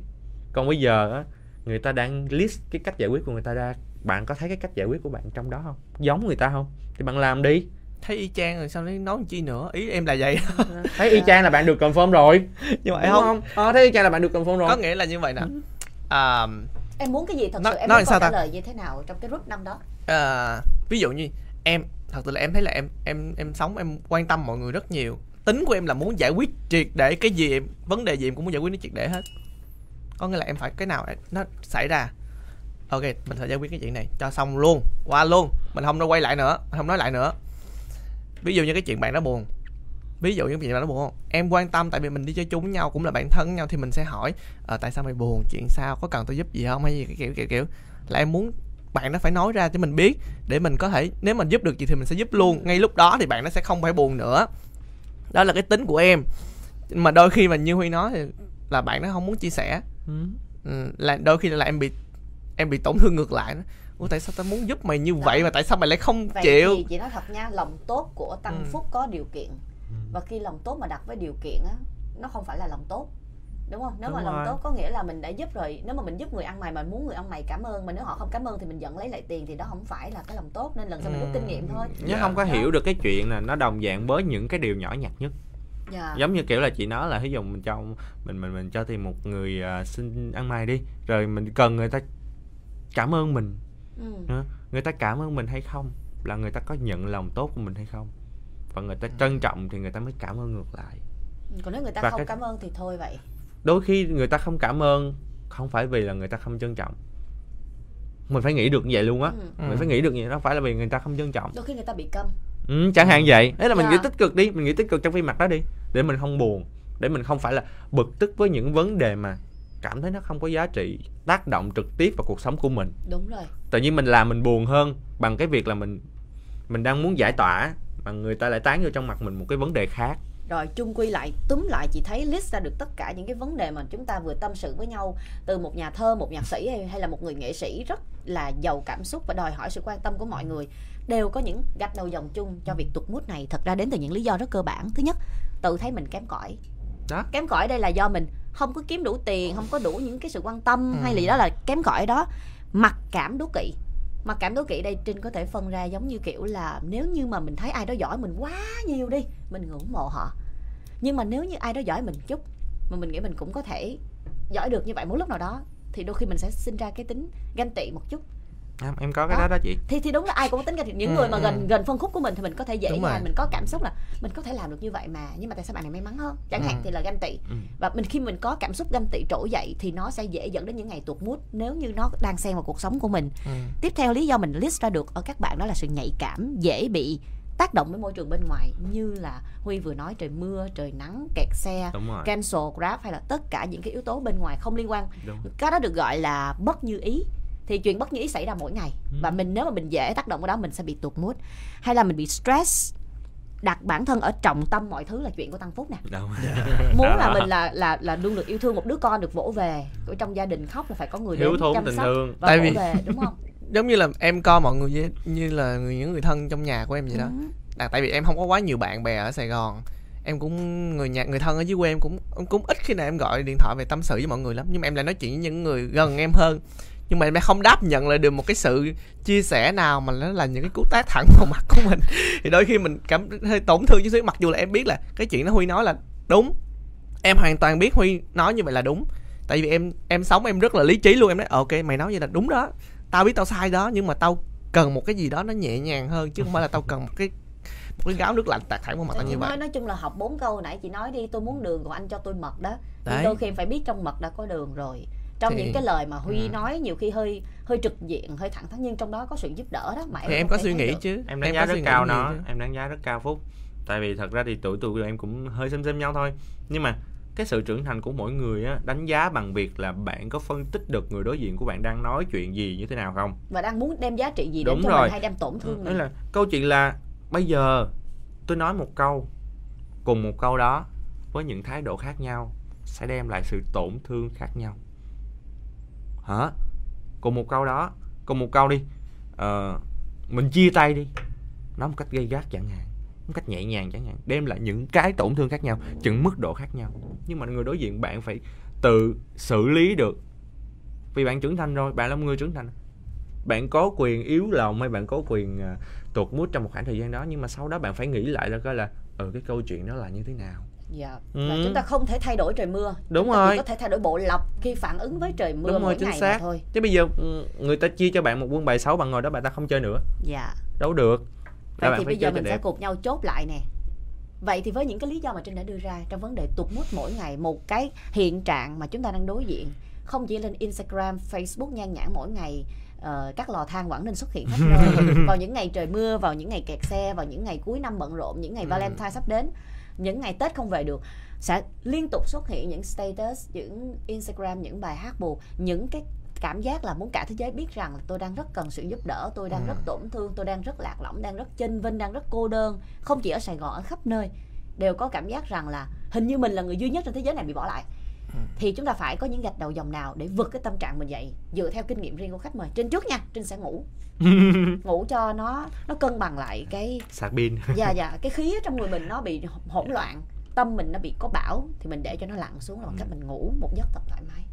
S3: Còn bây giờ á người ta đang list cái cách giải quyết của người ta ra. Bạn có thấy cái cách giải quyết của bạn trong đó không? Giống người ta không? Thì bạn làm đi
S2: thấy y chang rồi sao nó nói chi nữa? Ý em là vậy.
S3: Thấy y chang là bạn được confirm rồi.
S2: Nhưng mà
S3: đúng
S2: không.
S3: không? Ờ thấy y chang là bạn được confirm rồi.
S2: Có nghĩa là như vậy nè. À,
S1: em muốn cái gì thật
S2: Nói-
S1: sự em
S2: nói
S1: muốn
S2: sao
S1: trả
S2: ta?
S1: lời như thế nào trong cái group năm đó?
S2: À, ví dụ như em thật sự là em thấy là em em em sống em quan tâm mọi người rất nhiều. Tính của em là muốn giải quyết triệt để cái gì em vấn đề gì em cũng muốn giải quyết nó triệt để hết. Có nghĩa là em phải cái nào nó xảy ra. Ok mình phải giải quyết cái chuyện này cho xong luôn. Qua luôn. Mình không nói quay lại nữa. Mình không nói lại nữa ví dụ như cái chuyện bạn đó buồn. Ví dụ như cái chuyện bạn đó buồn. Em quan tâm tại vì mình đi chơi chung với nhau cũng là bạn thân với nhau thì mình sẽ hỏi ờ, tại sao mày buồn? Chuyện sao? Có cần tôi giúp gì không? Hay gì cái kiểu kiểu kiểu. Là em muốn bạn nó phải nói ra cho mình biết để mình có thể nếu mình giúp được gì thì mình sẽ giúp luôn. Ngay lúc đó thì bạn nó sẽ không phải buồn nữa. Đó là cái tính của em. Mà đôi khi mà như huy nói thì là bạn nó không muốn chia sẻ.
S3: Ừ,
S2: là đôi khi là em bị em bị tổn thương ngược lại Ủa tại sao tao muốn giúp mày như
S1: Đó.
S2: vậy mà tại sao mày lại không
S1: vậy
S2: chịu
S1: thì chị nói thật nha lòng tốt của tăng
S2: Ừ.
S1: phúc có điều kiện và khi lòng tốt mà đặt với điều kiện á nó không phải là lòng tốt đúng không nếu
S3: Đúng
S1: mà lòng
S3: rồi.
S1: tốt có nghĩa là mình đã giúp rồi nếu mà mình giúp người ăn mày mà muốn người ăn mày cảm ơn mà nếu họ không cảm ơn thì mình giận lấy lại tiền thì đó không phải là cái lòng tốt nên lần sau mình rút kinh nghiệm thôi
S3: nhưng
S2: Dạ.
S3: không có
S1: Đó.
S3: hiểu được cái chuyện là nó đồng dạng với những cái điều nhỏ nhặt nhất
S1: dạ
S3: giống như kiểu là chị nói là ví dụ mình cho mình mình mình cho tiền một người à, xin ăn mày đi rồi mình cần người ta cảm ơn mình
S1: ừ.
S3: người ta cảm ơn mình hay không? Là người ta có nhận lòng tốt của mình hay không? Và người ta trân trọng thì người ta mới cảm ơn ngược lại.
S1: Còn nếu người ta
S3: Và
S1: không
S3: cái-
S1: cảm ơn thì thôi vậy.
S3: Đôi khi người ta không cảm ơn không phải vì là người ta không trân trọng. Mình phải nghĩ được như vậy luôn á.
S1: Ừ.
S3: mình phải nghĩ được như vậy đó không phải là vì người ta không trân trọng.
S1: Đôi khi người ta bị câm.
S3: Ừ, chẳng hạn vậy. Đấy là mình
S1: Dạ.
S3: nghĩ tích cực đi mình nghĩ tích cực trong phim mặt đó đi để mình không buồn để mình không phải là bực tức với những vấn đề mà cảm thấy nó không có giá trị tác động trực tiếp vào cuộc sống của mình
S1: đúng rồi
S3: tự nhiên mình làm mình buồn hơn bằng cái việc là mình mình đang muốn giải tỏa mà người ta lại tán vô trong mặt mình một cái vấn đề khác
S1: Rồi chung quy lại, túm lại chị thấy list ra được tất cả những cái vấn đề mà chúng ta vừa tâm sự với nhau từ một nhà thơ, một nhạc sĩ hay, hay là một người nghệ sĩ rất là giàu cảm xúc và đòi hỏi sự quan tâm của mọi người đều có những gạch đầu dòng chung cho việc tụt mút này thật ra đến từ những lý do rất cơ bản. Thứ nhất, tự thấy mình kém cỏi.
S3: Đó.
S1: Kém cỏi đây là do mình không có kiếm đủ tiền, không có đủ những cái sự quan tâm
S2: Ừ.
S1: hay là gì đó là kém cỏi đó. Mặc cảm đố kỵ mặc cảm đố kỵ đây trinh có thể phân ra giống như kiểu là nếu như mà mình thấy ai đó giỏi mình quá nhiều đi mình ngưỡng mộ họ nhưng mà nếu như ai đó giỏi mình chút mà mình nghĩ mình cũng có thể giỏi được như vậy một lúc nào đó thì đôi khi mình sẽ sinh ra cái tính ganh tị một chút
S3: em, em có cái
S1: Đó.
S3: đó đó chị
S1: thì thì đúng là ai cũng có tính tị những
S2: Ừ,
S1: người mà
S2: ừ.
S1: gần gần phân khúc của mình thì mình có thể dễ dàng mình có cảm xúc là mình có thể làm được như vậy mà nhưng mà tại sao bạn này may mắn hơn chẳng hạn
S2: Ừ.
S1: thì là ganh tị
S3: Ừ.
S1: và mình khi mình có cảm xúc ganh tị trỗi dậy thì nó sẽ dễ dẫn đến những ngày tuột mút nếu như nó đang xen vào cuộc sống của mình
S2: ừ.
S1: tiếp theo lý do mình list ra được ở các bạn đó là sự nhạy cảm dễ bị tác động đến môi trường bên ngoài như là huy vừa nói trời mưa trời nắng kẹt xe cancel grab hay là tất cả những cái yếu tố bên ngoài không liên quan
S3: đúng
S1: cái đó được gọi là bất như ý thì chuyện bất như ý xảy ra mỗi ngày.
S3: Ừ.
S1: và mình nếu mà mình dễ tác động vào đó mình sẽ bị tụt mood. Hay là mình bị stress đặt bản thân ở trọng tâm mọi thứ là chuyện của tăng phúc nè.
S3: Đúng
S1: muốn
S3: Đó.
S1: là mình là là là luôn được yêu thương một đứa con được vỗ về ở trong gia đình khóc là phải có người
S3: hiếu
S1: đến
S3: thốn
S1: chăm
S3: tình
S1: sóc
S3: thương.
S1: và
S2: Tại
S1: vỗ
S2: vì-
S1: về đúng không?
S2: giống như là em coi mọi người như, như là người những người thân trong nhà của em vậy đó.
S1: Ừ.
S2: là tại vì em không có quá nhiều bạn bè ở Sài Gòn. Em cũng người nhà người thân ở dưới quê em cũng cũng ít khi nào em gọi điện thoại về tâm sự với mọi người lắm. Nhưng mà em lại nói chuyện với những người gần em hơn nhưng mà em lại không đáp nhận lại được một cái sự chia sẻ nào mà nó là những cái cú tát thẳng vào mặt của mình. Thì đôi khi mình cảm hơi tổn thương chút xíu. Mặc dù là em biết là cái chuyện đó huy nói là đúng. Em hoàn toàn biết huy nói như vậy là đúng. Tại vì em em sống em rất là lý trí luôn. Em nói "Ờ, ok mày nói vậy là đúng đó. Tao biết tao sai đó nhưng mà tao cần một cái gì đó nó nhẹ nhàng hơn chứ không phải là tao cần một cái một cái gáo nước lạnh tạt thẳng vào mặt tao như
S1: nói
S2: vậy.
S1: nói chung là học bốn câu hồi nãy chị nói đi tôi muốn đường còn anh cho tôi mật đó. Nhưng
S2: Đấy.
S1: đôi khi phải biết trong mật đã có đường rồi trong
S2: Thì-
S1: những cái lời mà huy
S2: Ừ.
S1: nói nhiều khi hơi hơi trực diện hơi thẳng thắn nhưng trong đó có sự giúp đỡ đó mà
S2: thì em có suy nghĩ
S1: được.
S2: chứ
S3: em đánh
S2: có
S3: giá rất cao nó
S2: chứ.
S3: em đánh giá rất cao phúc tại vì thật ra thì tuổi tụi em cũng hơi xem xem nhau thôi nhưng mà cái sự trưởng thành của mỗi người á đánh giá bằng việc là bạn có phân tích được người đối diện của bạn đang nói chuyện gì như thế nào không
S1: và đang muốn đem giá trị gì
S3: Đúng
S1: đến cho
S3: rồi.
S1: mình hay đem tổn thương
S3: Đấy
S1: mình
S3: là câu chuyện là bây giờ tôi nói một câu cùng một câu đó với những thái độ khác nhau sẽ đem lại sự tổn thương khác nhau hả? Cùng một câu đó cùng một câu đi. Ờ, mình chia tay đi. Nói một cách gây gắt chẳng hạn một cách nhẹ nhàng chẳng hạn. Đem lại những cái tổn thương khác nhau chừng mức độ khác nhau. Nhưng mà người đối diện bạn phải tự xử lý được. Vì bạn trưởng thành rồi bạn là một người trưởng thành. Bạn có quyền yếu lòng hay bạn có quyền uh, tuột mút trong một khoảng thời gian đó nhưng mà sau đó bạn phải nghĩ lại là coi là ừ cái câu chuyện đó là như thế nào?
S1: Dạ.
S3: Ừ.
S1: Và chúng ta không thể thay đổi trời mưa
S3: Đúng
S1: Chúng ta chỉ
S3: rồi.
S1: có thể thay đổi bộ lọc khi phản ứng với trời mưa
S3: đúng
S1: mỗi
S3: rồi chính
S1: ngày
S3: xác
S1: thôi
S3: chứ bây giờ ừ, người ta chia cho bạn một quân bài xấu bạn ngồi đó bạn ta không chơi nữa
S1: dạ
S3: đâu được
S1: vậy thì bây giờ mình sẽ
S3: đẹp.
S1: cùng nhau chốt lại nè vậy thì với những cái lý do mà trinh đã đưa ra trong vấn đề tụt mút mỗi ngày một cái hiện trạng mà chúng ta đang đối diện không chỉ lên instagram facebook nhan nhản mỗi ngày ờ, các lò than vẫn nên xuất hiện nơi vào những ngày trời mưa vào những ngày kẹt xe vào những ngày cuối năm bận rộn những ngày
S2: Ừ.
S1: valentine sắp đến những ngày tết không về được sẽ liên tục xuất hiện những status những instagram những bài hát buồn những cái cảm giác là muốn cả thế giới biết rằng là tôi đang rất cần sự giúp đỡ tôi đang
S2: Ừ.
S1: rất tổn thương tôi đang rất lạc lõng đang rất chênh vinh đang rất cô đơn không chỉ ở sài gòn ở khắp nơi đều có cảm giác rằng là hình như mình là người duy nhất trên thế giới này bị bỏ lại. Thì chúng ta phải có những gạch đầu dòng nào để vượt cái tâm trạng mình dậy? Dựa theo kinh nghiệm riêng của khách mời. Trên trước nha trinh sẽ ngủ. Ngủ cho nó nó cân bằng lại cái
S3: sạc pin.
S1: Dạ dạ. Cái khí trong người mình nó bị hỗn loạn tâm mình nó bị có bão thì mình để cho nó lặn xuống là bằng cách mình ngủ một giấc thật thoải mái.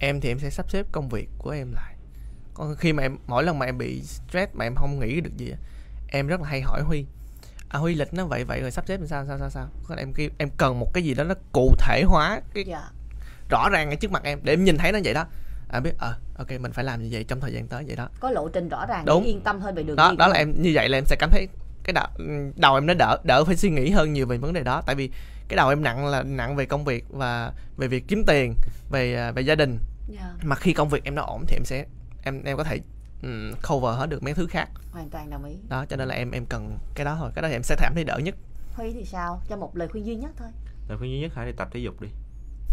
S2: Em thì em sẽ sắp xếp công việc của em lại. Còn khi mà em mỗi lần mà em bị stress mà em không nghĩ được gì em rất là hay hỏi huy à huy lịch nó vậy vậy rồi sắp xếp làm sao sao sao sao? Còn em em cần một cái gì đó nó cụ thể hóa cái
S1: dạ.
S2: rõ ràng ngay trước mặt em để em nhìn thấy nó vậy đó. À biết ờ ok mình phải làm như vậy trong thời gian tới vậy đó.
S1: Có lộ trình rõ ràng
S2: Đúng.
S1: yên tâm hơn về đường
S2: đó đó là em như vậy là em sẽ cảm thấy cái đầu đầu em nó đỡ đỡ phải suy nghĩ hơn nhiều về vấn đề đó. Tại vì cái đầu em nặng là nặng về công việc và về việc kiếm tiền về à, về gia đình.
S1: Dạ,
S2: mà khi công việc em nó ổn thì em sẽ em em có thể um, cover hết được mấy thứ khác.
S1: Hoàn toàn đồng ý.
S2: Đó cho nên là em em cần cái đó thôi. Cái đó thì em sẽ cảm thấy đỡ nhất.
S1: Huy thì sao? Cho một lời khuyên duy nhất thôi.
S3: Lời khuyên duy nhất hãy đi tập thể dục đi.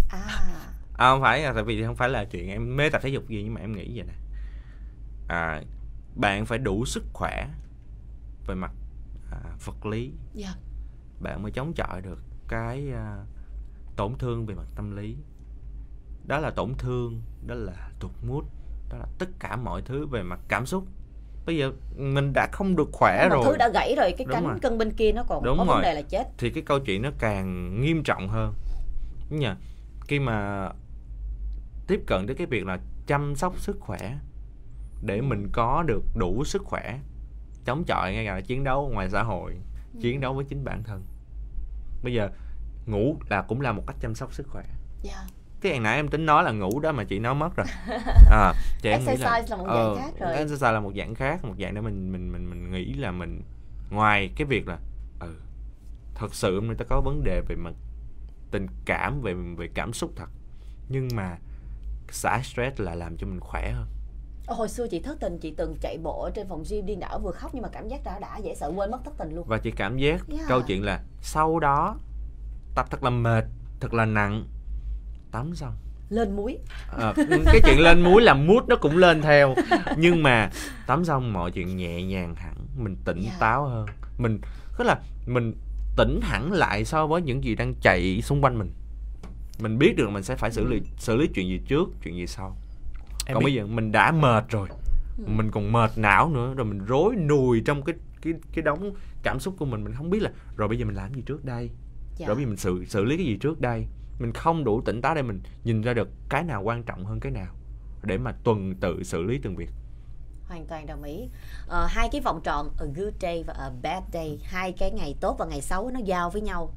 S1: À.
S3: À không phải tại vì không phải là chuyện em mê tập thể dục gì nhưng mà em nghĩ vậy nè. À, bạn phải đủ sức khỏe về mặt à, vật lý.
S1: Dạ.
S3: Bạn mới chống chọi được cái à, tổn thương về mặt tâm lý. Đó là tổn thương đó là tụt mút đó là tất cả mọi thứ về mặt cảm xúc. Bây giờ mình đã không được khỏe
S1: một
S3: rồi.
S1: thứ đã gãy rồi cái
S3: Đúng
S1: cánh
S3: rồi.
S1: cân bên kia nó còn
S3: Đúng
S1: có vấn
S3: rồi.
S1: đề là chết.
S3: Thì cái câu chuyện nó càng nghiêm trọng hơn. Đúng nhờ. Khi mà tiếp cận tới cái việc là chăm sóc sức khỏe để mình có được đủ sức khỏe chống chọi ngay cả chiến đấu ngoài xã hội chiến đấu với chính bản thân. Bây giờ ngủ là cũng là một cách chăm sóc sức khỏe.
S1: Dạ
S3: cái hồi nãy em tính nói là ngủ đó mà chị nói mất rồi à, thì em
S1: Exercise là một dạng
S3: ờ,
S1: khác rồi.
S3: exercise là một dạng khác một dạng để mình mình mình mình nghĩ là mình ngoài cái việc là ừ thật sự người ta có vấn đề về mặt tình cảm về về cảm xúc thật nhưng mà xả stress là làm cho mình khỏe hơn
S1: Ờ, hồi xưa chị thất tình chị từng chạy bộ ở trên phòng gym đi đảo vừa khóc nhưng mà cảm giác đã đã dễ sợ quên mất thất tình luôn
S3: và chị cảm giác
S1: Yeah.
S3: câu chuyện là sau đó tập thật là mệt thật là nặng tắm xong.
S1: Lên muối.
S3: Ờ, cái chuyện lên muối làm mút nó cũng lên theo. Nhưng mà tắm xong mọi chuyện nhẹ nhàng hẳn mình tỉnh
S1: Dạ.
S3: táo hơn. Mình tức là mình tỉnh hẳn lại so với những gì đang chạy xung quanh mình. Mình biết được mình sẽ phải xử lý xử lý chuyện gì trước chuyện gì sau.
S2: Em
S3: còn
S2: biết.
S3: bây giờ mình đã mệt rồi.
S1: Ừ.
S3: mình còn mệt não nữa rồi mình rối nùi trong cái cái cái đống cảm xúc của mình. Mình không biết là rồi bây giờ mình làm gì trước đây?
S1: Dạ.
S3: rồi bây giờ mình xử xử lý cái gì trước đây mình không đủ tỉnh táo để mình nhìn ra được cái nào quan trọng hơn cái nào để mà tuần tự xử lý từng việc.
S1: Hoàn toàn đồng ý. Ờ, hai cái vòng tròn a good day và a bad day hai cái ngày tốt và ngày xấu nó giao với nhau.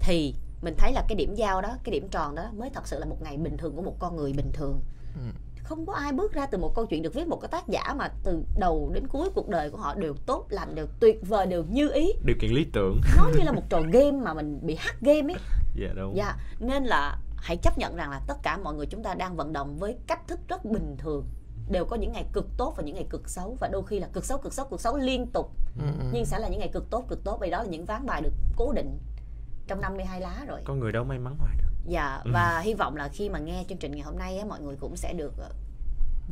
S1: Thì mình thấy là cái điểm giao đó cái điểm tròn đó mới thật sự là một ngày bình thường của một con người bình thường.
S2: Ừ.
S1: không có ai bước ra từ một câu chuyện được viết một cái tác giả mà từ đầu đến cuối cuộc đời của họ đều tốt lành đều tuyệt vời đều như ý.
S3: Điều kiện lý tưởng.
S1: Nó như là một trò game mà mình bị hack game ấy
S3: dạ đúng.
S1: Dạ nên là hãy chấp nhận rằng là tất cả mọi người chúng ta đang vận động với cách thức rất bình thường đều có những ngày cực tốt và những ngày cực xấu và đôi khi là cực xấu cực xấu cực xấu liên tục.
S2: Ừ, ừ.
S1: nhưng sẽ là những ngày cực tốt cực tốt vì đó là những ván bài được cố định trong 52 lá rồi.
S3: Con người đâu may mắn hoài được.
S1: Dạ và hy vọng là khi mà nghe chương trình ngày hôm nay á, mọi người cũng sẽ được ờ,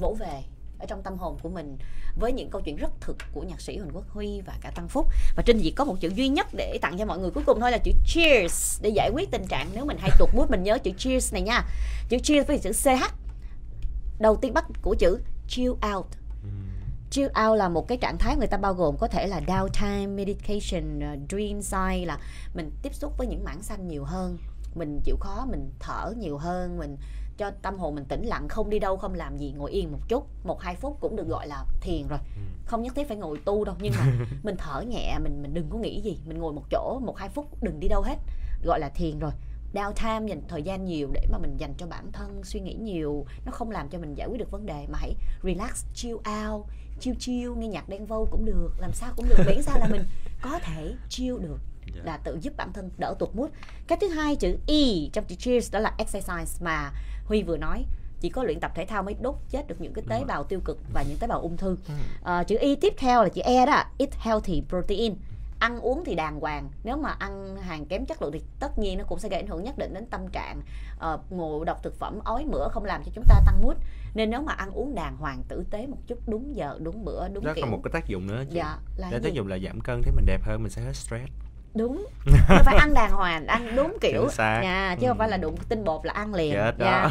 S1: vỗ về ở trong tâm hồn của mình với những câu chuyện rất thực của nhạc sĩ Huỳnh Quốc Huy và cả Tăng Phúc. Và Trinh chỉ có một chữ duy nhất để tặng cho mọi người cuối cùng thôi là chữ cheers để giải quyết tình trạng nếu mình hay tụt mút, mình nhớ chữ cheers này nha. Chữ cheers với chữ ch đầu tiên bắt của chữ chill out. Chill out là một cái trạng thái người ta bao gồm có thể là downtime meditation uh, dream side, là mình tiếp xúc với những mảng xanh nhiều hơn, mình chịu khó, mình thở nhiều hơn, mình cho tâm hồn mình tĩnh lặng không đi đâu không làm gì ngồi yên một chút một hai phút cũng được gọi là thiền rồi. Không nhất thiết phải ngồi tu đâu nhưng mà mình thở nhẹ mình mình đừng có nghĩ gì mình ngồi một chỗ một hai phút đừng đi đâu hết gọi là thiền rồi. Downtime dành thời gian nhiều để mà mình dành cho bản thân suy nghĩ nhiều nó không làm cho mình giải quyết được vấn đề mà hãy relax chill out chill chill nghe nhạc đen vâu cũng được làm sao cũng được miễn sao là mình có thể chill được
S3: Dạ.
S1: là tự giúp bản thân đỡ tụt mood. Cái thứ hai chữ e trong chữ cheers đó là exercise mà huy vừa nói chỉ có luyện tập thể thao mới đốt chết được những cái tế bào tiêu cực và những tế bào ung thư. Ờ, chữ y tiếp theo là chữ e đó eat healthy protein. Ăn uống thì đàng hoàng nếu mà ăn hàng kém chất lượng thì tất nhiên nó cũng sẽ gây ảnh hưởng nhất định đến tâm trạng. Ờ, ngộ độc thực phẩm ói mửa không làm cho chúng ta tăng mood. Nên nếu mà ăn uống đàng hoàng tử tế một chút đúng giờ đúng bữa đúng
S3: đó
S1: kiểu.
S3: còn một cái tác dụng nữa chị
S1: dạ là
S3: tác dụng là giảm cân thấy mình đẹp hơn mình sẽ hết stress
S1: đúng. Mình phải ăn đàng hoàng ăn đúng kiểu. nha chứ không
S3: Ừ.
S1: phải là đụng tinh bột là ăn liền.
S3: Chết
S1: nha.
S3: Đó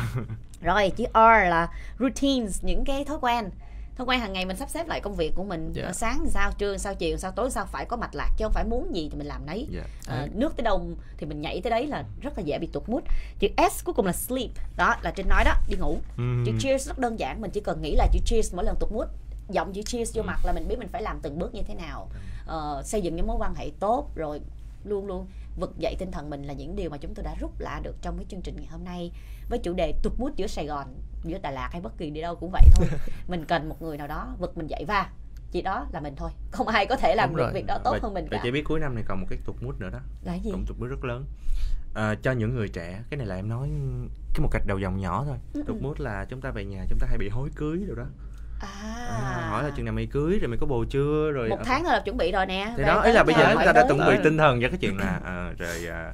S1: rồi chữ R là routines những cái thói quen. Thói quen hàng ngày mình sắp xếp lại công việc của mình
S2: Dạ.
S1: Ờ, sáng sao trưa sao chiều sao tối sao phải có mạch lạc chứ không phải muốn gì thì mình làm nấy.
S3: Dạ
S1: Ờ, nước tới đâu thì mình nhảy tới đấy là rất là dễ bị tụt mood. Chữ S cuối cùng là sleep. Đó là trên nói đó đi ngủ.
S3: Ừm.
S1: chữ cheers rất đơn giản mình chỉ cần nghĩ là chữ cheers mỗi lần tụt mood giọng chữ cheers vô mặt là mình biết mình phải làm từng bước như thế nào. Ờ, xây dựng những mối quan hệ tốt rồi luôn luôn vực dậy tinh thần mình là những điều mà chúng tôi đã rút lại được trong cái chương trình ngày hôm nay. Với chủ đề tụt mood giữa Sài Gòn giữa Đà Lạt hay bất kỳ đi đâu cũng vậy thôi. Mình cần một người nào đó vực mình dậy va chỉ đó là mình thôi. Không ai có thể làm
S2: Đúng
S1: được
S2: rồi.
S1: việc đó tốt
S3: và,
S1: hơn mình
S3: và
S1: cả.
S3: chị biết cuối năm này còn một cái tục mút nữa đó.
S1: Là gì?
S3: Cũng tục mút rất lớn. À, cho những người trẻ cái này là em nói cái một gạch đầu dòng nhỏ thôi.
S1: Ừ,
S3: tục
S1: ừ.
S3: mút là chúng ta về nhà chúng ta hay bị hối cưới rồi đó
S1: à,
S3: à, hỏi là chừng nào mày cưới rồi mày có bồ chưa rồi
S1: một tháng thôi là chuẩn bị rồi nè
S3: thì đó ý là bây giờ chúng ta đã chuẩn bị tinh thần cho cái chuyện là à, rồi à,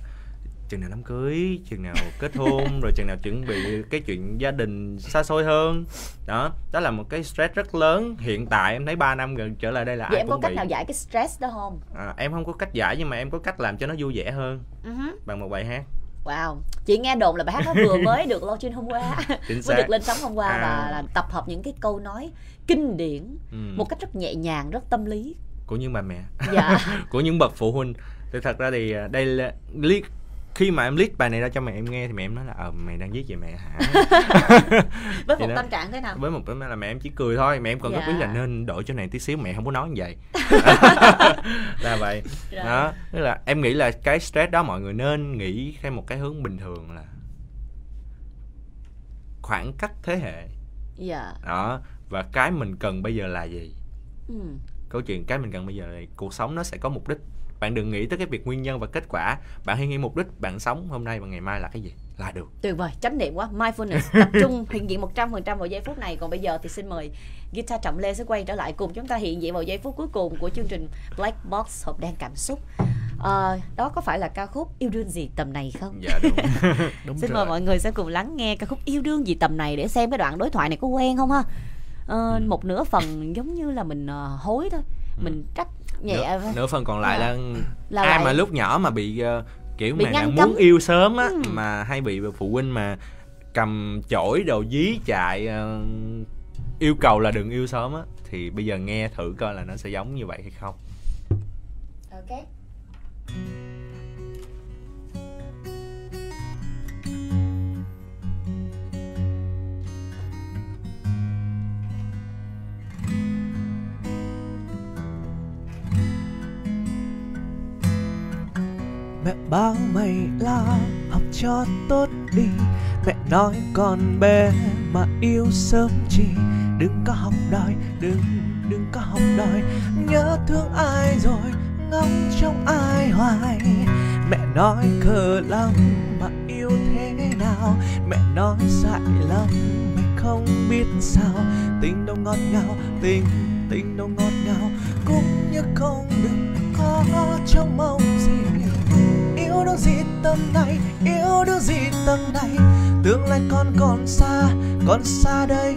S3: chừng nào đám cưới chừng nào kết hôn rồi chừng nào chuẩn bị cái chuyện gia đình xa xôi hơn. Đó đó là một cái stress rất lớn. Hiện tại em thấy 3 năm gần trở lại đây là
S1: vậy
S3: ai
S1: em có
S3: cũng
S1: cách
S3: bị.
S1: nào giải cái stress đó không?
S3: À, em không có cách giải nhưng mà em có cách làm cho nó vui vẻ hơn.
S1: Hứ.
S3: bằng một bài hát
S1: wow. Chị nghe đồn là bài hát đó vừa mới được lo trên hôm qua mới được lên sóng hôm qua
S3: À.
S1: và là tập hợp những cái câu nói kinh điển
S3: ừ.
S1: một cách rất nhẹ nhàng rất tâm lý.
S3: Của những bà mẹ.
S1: Dạ.
S3: Của những bậc phụ huynh. Thì thật ra thì à, đây là khi mà em list bài này ra cho mẹ em nghe thì mẹ em nói là ờ mày đang viết về mẹ hả?
S1: Với một tâm trạng thế nào?
S3: với một cái là mẹ em chỉ cười thôi mẹ em còn góp ý
S1: Dạ.
S3: là nên đổi chỗ này tí xíu mẹ không có nói như vậy. Là vậy.
S1: Rồi.
S3: đó tức là em nghĩ là cái stress đó mọi người nên nghĩ theo một cái hướng bình thường là khoảng cách thế hệ.
S1: Dạ.
S3: Đó và cái mình cần bây giờ là gì?
S1: Ừ.
S3: câu chuyện cái mình cần bây giờ là cuộc sống nó sẽ có mục đích bạn đừng nghĩ tới cái việc nguyên nhân và kết quả. Bạn hãy nghĩ mục đích bạn sống hôm nay và ngày mai là cái gì? Là được.
S1: Tuyệt vời chánh niệm quá. Mindfulness tập trung hiện diện 100% vào giây phút này. Còn bây giờ thì xin mời guitar trọng lê sẽ quay trở lại cùng chúng ta hiện diện vào giây phút cuối cùng của chương trình Black Box hộp đen cảm xúc. Ờ, đó có phải là ca khúc yêu đương gì tầm này không?
S3: Dạ đúng.
S2: Đúng
S1: xin
S2: rồi.
S1: mời mọi người sẽ cùng lắng nghe ca khúc yêu đương gì tầm này để xem cái đoạn đối thoại này có quen không ha? Ờ,
S3: Ừ.
S1: một nửa phần giống như là mình ờ, hối thôi. Mình trách nhẹ
S3: nửa,
S1: thôi.
S3: nửa phần còn lại
S1: Dạ.
S3: là,
S1: Là
S3: ai
S1: lại-
S3: mà lúc nhỏ mà bị ờ, kiểu
S1: Bị
S3: mà đang
S1: cấm.
S3: muốn yêu sớm á
S1: Ừ.
S3: mà hay bị phụ huynh mà cầm chổi đồ dí chạy ờ, yêu cầu là đừng yêu sớm á thì bây giờ nghe thử coi là nó sẽ giống như vậy hay không
S1: ok
S2: Mẹ bảo mày là học cho tốt đi. Mẹ nói còn bé mà yêu sớm chi. Đừng có học đòi, đừng đừng có học đòi. Nhớ thương ai rồi, ngóng trong ai hoài. Mẹ nói khờ lắm mà yêu thế nào. Mẹ nói dại lắm, mẹ không biết sao. Tình đâu ngọt ngào, tình tình đâu ngọt ngào. Cũng như không đừng có trong mong yêu đâu gì tầm này, yêu đâu gì tầm này. Tương lai con còn xa còn xa đây.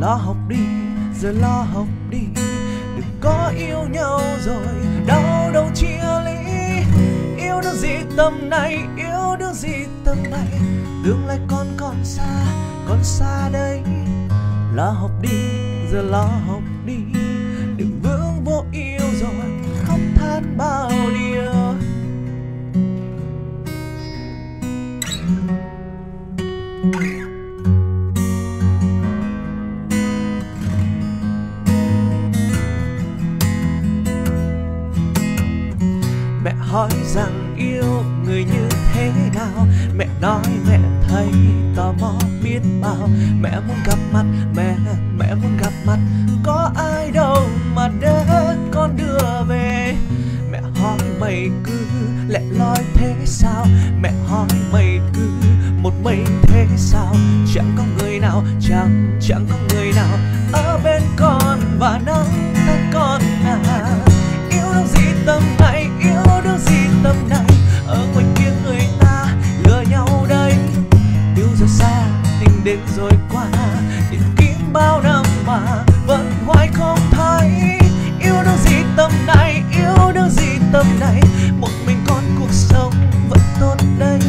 S2: Lo học đi, giờ lo học đi. Đừng có yêu nhau rồi, đau đâu chia ly. Yêu đương gì tầm này, yêu đương gì tầm này. Tương lai con còn xa còn xa đây. Lo học đi, giờ lo học đi. Đừng vướng vô yêu rồi, khóc than bao đi. Hỏi rằng yêu người như thế nào? Mẹ nói mẹ thấy tò mò biết bao. Mẹ muốn gặp mặt mẹ mẹ muốn gặp mặt. Có ai đâu mà để con đưa về? Mẹ hỏi mày cứ lẹ loi thế sao? Mẹ hỏi mày cứ một mình thế sao? Chẳng có người nào, chẳng chẳng có người nào. Ở bên con và nắm tay con à. Đến rồi qua tìm kiếm bao năm mà vẫn hoài không thấy. Yêu đương gì tầm này, yêu đương gì tầm này, một mình con cuộc sống vẫn tốt đây.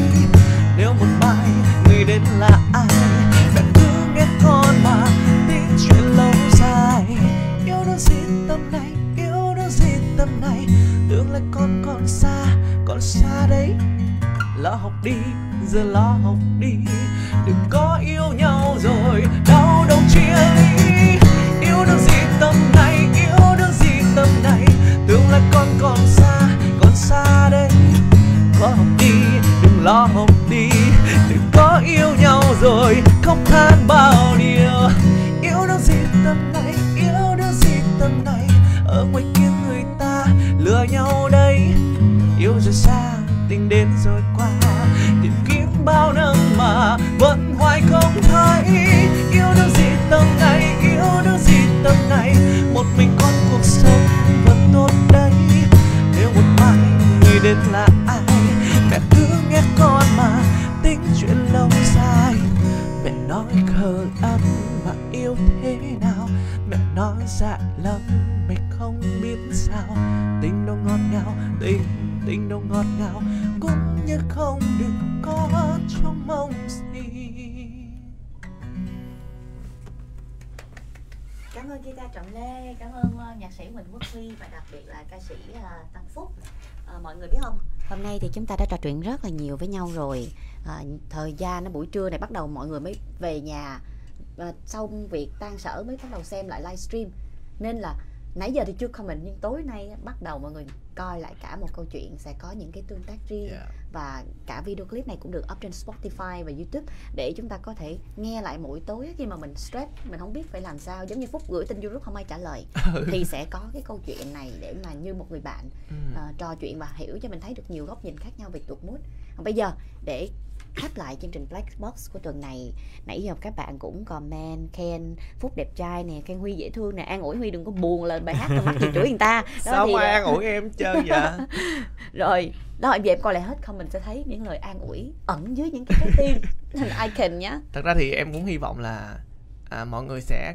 S2: Nếu một mai người đến là ai bạn cứ nghe con mà tin chuyện lâu dài. Yêu đương gì tầm này, yêu đương gì tầm này, tương lai con còn xa còn xa đấy lo học đi, giờ lo học
S1: sĩ Huỳnh Quốc Huy và đặc biệt là ca sĩ uh, Tăng Phúc. Uh, mọi người biết không? Hôm nay thì chúng ta đã trò chuyện rất là nhiều với nhau rồi. À, thời gian nó buổi trưa này bắt đầu mọi người mới về nhà à, sau việc tan sở mới bắt đầu xem lại livestream. Nên là nãy giờ thì chưa comment nhưng tối nay bắt đầu mọi người coi lại cả một câu chuyện sẽ có những cái tương tác riêng.
S2: Yeah.
S1: và cả video clip này cũng được up trên Spotify và YouTube để chúng ta có thể nghe lại mỗi tối khi mà mình stress mình không biết phải làm sao. Giống như phúc gửi tin YouTube không ai trả lời. Thì sẽ có cái câu chuyện này để mà như một người bạn
S2: Ừ.
S1: ờ, trò chuyện và hiểu cho mình thấy được nhiều góc nhìn khác nhau về tuột mút bây giờ để khép lại chương trình Black Box của tuần này. Nãy giờ các bạn cũng comment khen phúc đẹp trai nè khen huy dễ thương nè. An ủi huy đừng có buồn lên bài hát rồi mắc gì chửi người ta. Đó
S2: sao
S1: thì
S2: mà an ủi em chơi vậy?
S1: Rồi đó giờ em coi lại hết comment sẽ thấy những lời an ủi ẩn dưới những cái trái tim. Hình icon nhá.
S2: Thật ra thì em cũng hy vọng là à, mọi người sẽ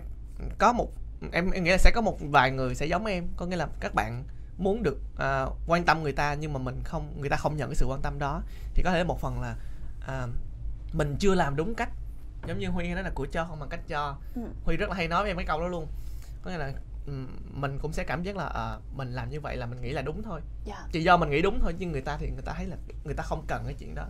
S2: có một em, em nghĩ là sẽ có một vài người sẽ giống em. Có nghĩa là các bạn muốn được à, quan tâm người ta nhưng mà mình không người ta không nhận cái sự quan tâm đó. Thì có thể một phần là à, mình chưa làm đúng cách. Giống như huy nói là của cho không bằng cách cho.
S1: Ừ.
S2: huy rất là hay nói với em cái câu đó luôn. Có nghĩa là ừm, mình cũng sẽ cảm giác là à, mình làm như vậy là mình nghĩ là đúng thôi.
S1: Dạ.
S2: Chỉ do mình nghĩ đúng thôi nhưng người ta thì người ta thấy là người ta không cần cái chuyện đó.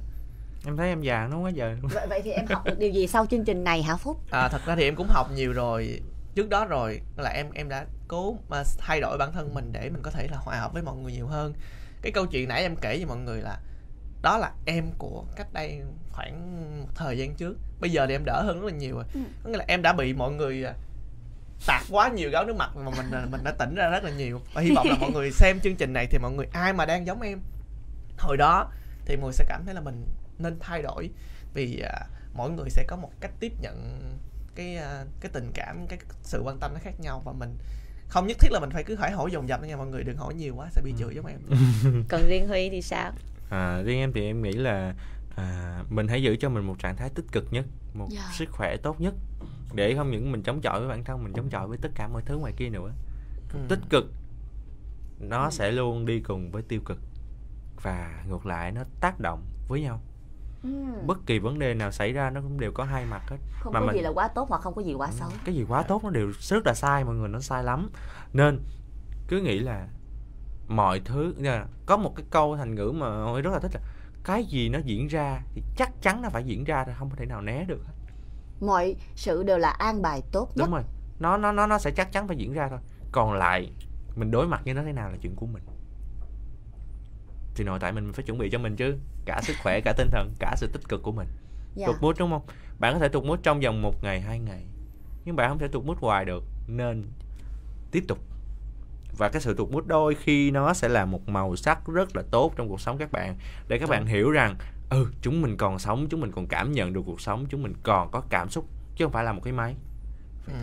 S3: Em thấy em già nó quá giờ
S1: vậy, vậy thì em học được điều gì sau chương trình này hả phúc?
S2: À, thật ra thì em cũng học nhiều rồi. Trước đó rồi là em em đã cố mà thay đổi bản thân mình để mình có thể là hòa hợp với mọi người nhiều hơn. Cái câu chuyện nãy em kể với mọi người là đó là em của cách đây khoảng một thời gian trước. Bây giờ thì em đỡ hơn rất là nhiều rồi.
S1: Ừ.
S2: có nghĩa là em đã bị mọi người à, tạt quá nhiều gáo nước mặt mà mình à, mình đã tỉnh ra rất là nhiều. Và hy vọng là mọi người xem chương trình này thì mọi người ai mà đang giống em. Hồi đó thì mọi người sẽ cảm thấy là mình nên thay đổi vì à, mỗi người sẽ có một cách tiếp nhận cái à, cái tình cảm cái sự quan tâm nó khác nhau. Và mình không nhất thiết là mình phải cứ hỏi hỏi dồn dập nha mọi người đừng hỏi nhiều quá sẽ bị chửi giống em.
S1: Còn riêng huy thì sao
S3: À, riêng em thì em nghĩ là à, mình hãy giữ cho mình một trạng thái tích cực nhất, một
S1: Dạ.
S3: sức khỏe tốt nhất để không những mình chống chọi với bản thân mình chống chọi với tất cả mọi thứ ngoài kia nữa.
S2: Ừ.
S3: Tích cực nó sẽ luôn đi cùng với tiêu cực và ngược lại nó tác động với nhau. Bất kỳ vấn đề nào xảy ra nó cũng đều có hai mặt hết.
S1: không
S3: mà
S1: có
S3: mình-
S1: gì là quá tốt hoặc không có gì quá xấu
S3: Cái gì quá tốt nó đều rất là sai mọi người nó sai lắm. Nên cứ nghĩ là mọi thứ. Nha, có một cái câu thành ngữ mà tôi rất là thích là cái gì nó diễn ra thì chắc chắn nó phải diễn ra thôi không thể nào né được hết.
S1: mọi sự đều là an bài tốt nhất.
S3: Đúng rồi. Nó nó nó nó sẽ chắc chắn phải diễn ra thôi. Còn lại mình đối mặt với nó thế nào là chuyện của mình. Thì nội tại mình phải chuẩn bị cho mình chứ. Cả sức khỏe cả tinh thần cả sự tích cực của mình.
S1: Dạ.
S3: tụt mút đúng không? Bạn có thể tụt mút trong vòng một ngày hai ngày. Nhưng bạn không thể tụt mút hoài được. Nên tiếp tục và cái sự tụt mút đôi khi nó sẽ là một màu sắc rất là tốt trong cuộc sống các bạn. Để các bạn hiểu rằng ừ chúng mình còn sống chúng mình còn cảm nhận được cuộc sống chúng mình còn có cảm xúc chứ không phải là một cái máy.
S2: Ừ.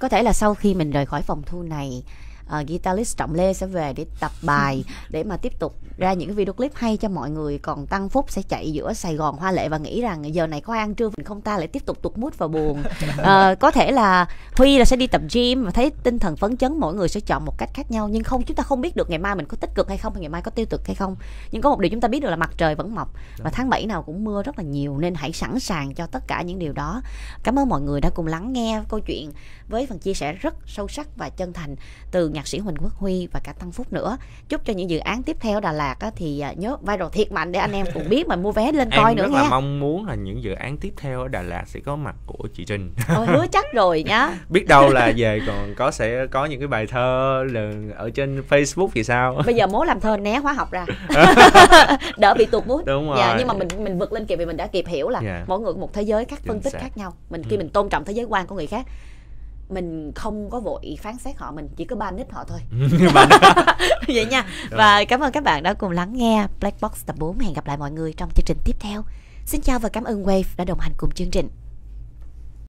S1: có thể là sau khi mình rời khỏi phòng thu này uh, guitarist trọng lê sẽ về để tập bài để mà tiếp tục ra những video clip hay cho mọi người. Còn tăng phúc sẽ chạy giữa sài gòn hoa lệ và nghĩ rằng giờ này có ai ăn trưa mình không ta lại tiếp tục tụt mút và buồn. Ờ, có thể là huy là sẽ đi tập gym và thấy tinh thần phấn chấn mỗi người sẽ chọn một cách khác nhau. Nhưng không chúng ta không biết được ngày mai mình có tích cực hay không hay ngày mai có tiêu cực hay không. Nhưng có một điều chúng ta biết được là mặt trời vẫn mọc và tháng 7 nào cũng mưa rất là nhiều nên hãy sẵn sàng cho tất cả những điều đó. Cảm ơn mọi người đã cùng lắng nghe câu chuyện với phần chia sẻ rất sâu sắc và chân thành từ nhạc sĩ Huỳnh Quốc Huy và cả Tăng Phúc nữa. Chúc cho những dự án tiếp theo Đà Lạt á, thì à, nhớ viral thiệt mạnh để anh em cùng biết mà mua vé lên coi
S3: em
S1: nữa
S3: rất
S1: nha.
S3: là mong muốn là những dự án tiếp theo ở Đà Lạt sẽ có mặt của chị Trinh.
S1: Ôi, hứa chắc rồi nhá.
S3: Biết đâu là về còn có sẽ có những cái bài thơ ở trên Facebook thì sao?
S1: Bây giờ mố làm thơ né hóa học ra. Đỡ bị tụt mút
S3: Đúng
S1: Dạ,
S3: rồi.
S1: nhưng mà mình mình vượt lên kịp vì mình đã kịp hiểu là
S3: Dạ.
S1: mỗi người một thế giới các phân
S3: Chính
S1: tích
S3: xác.
S1: khác nhau. Mình khi
S3: Ừ.
S1: mình tôn trọng thế giới quan của người khác mình không có vội phán xét họ mình chỉ có ban nít họ thôi. Vậy nha. Và cảm ơn các bạn đã cùng lắng nghe Black Box tập 4 hẹn gặp lại mọi người trong chương trình tiếp theo. Xin chào và cảm ơn Wave đã đồng hành cùng chương trình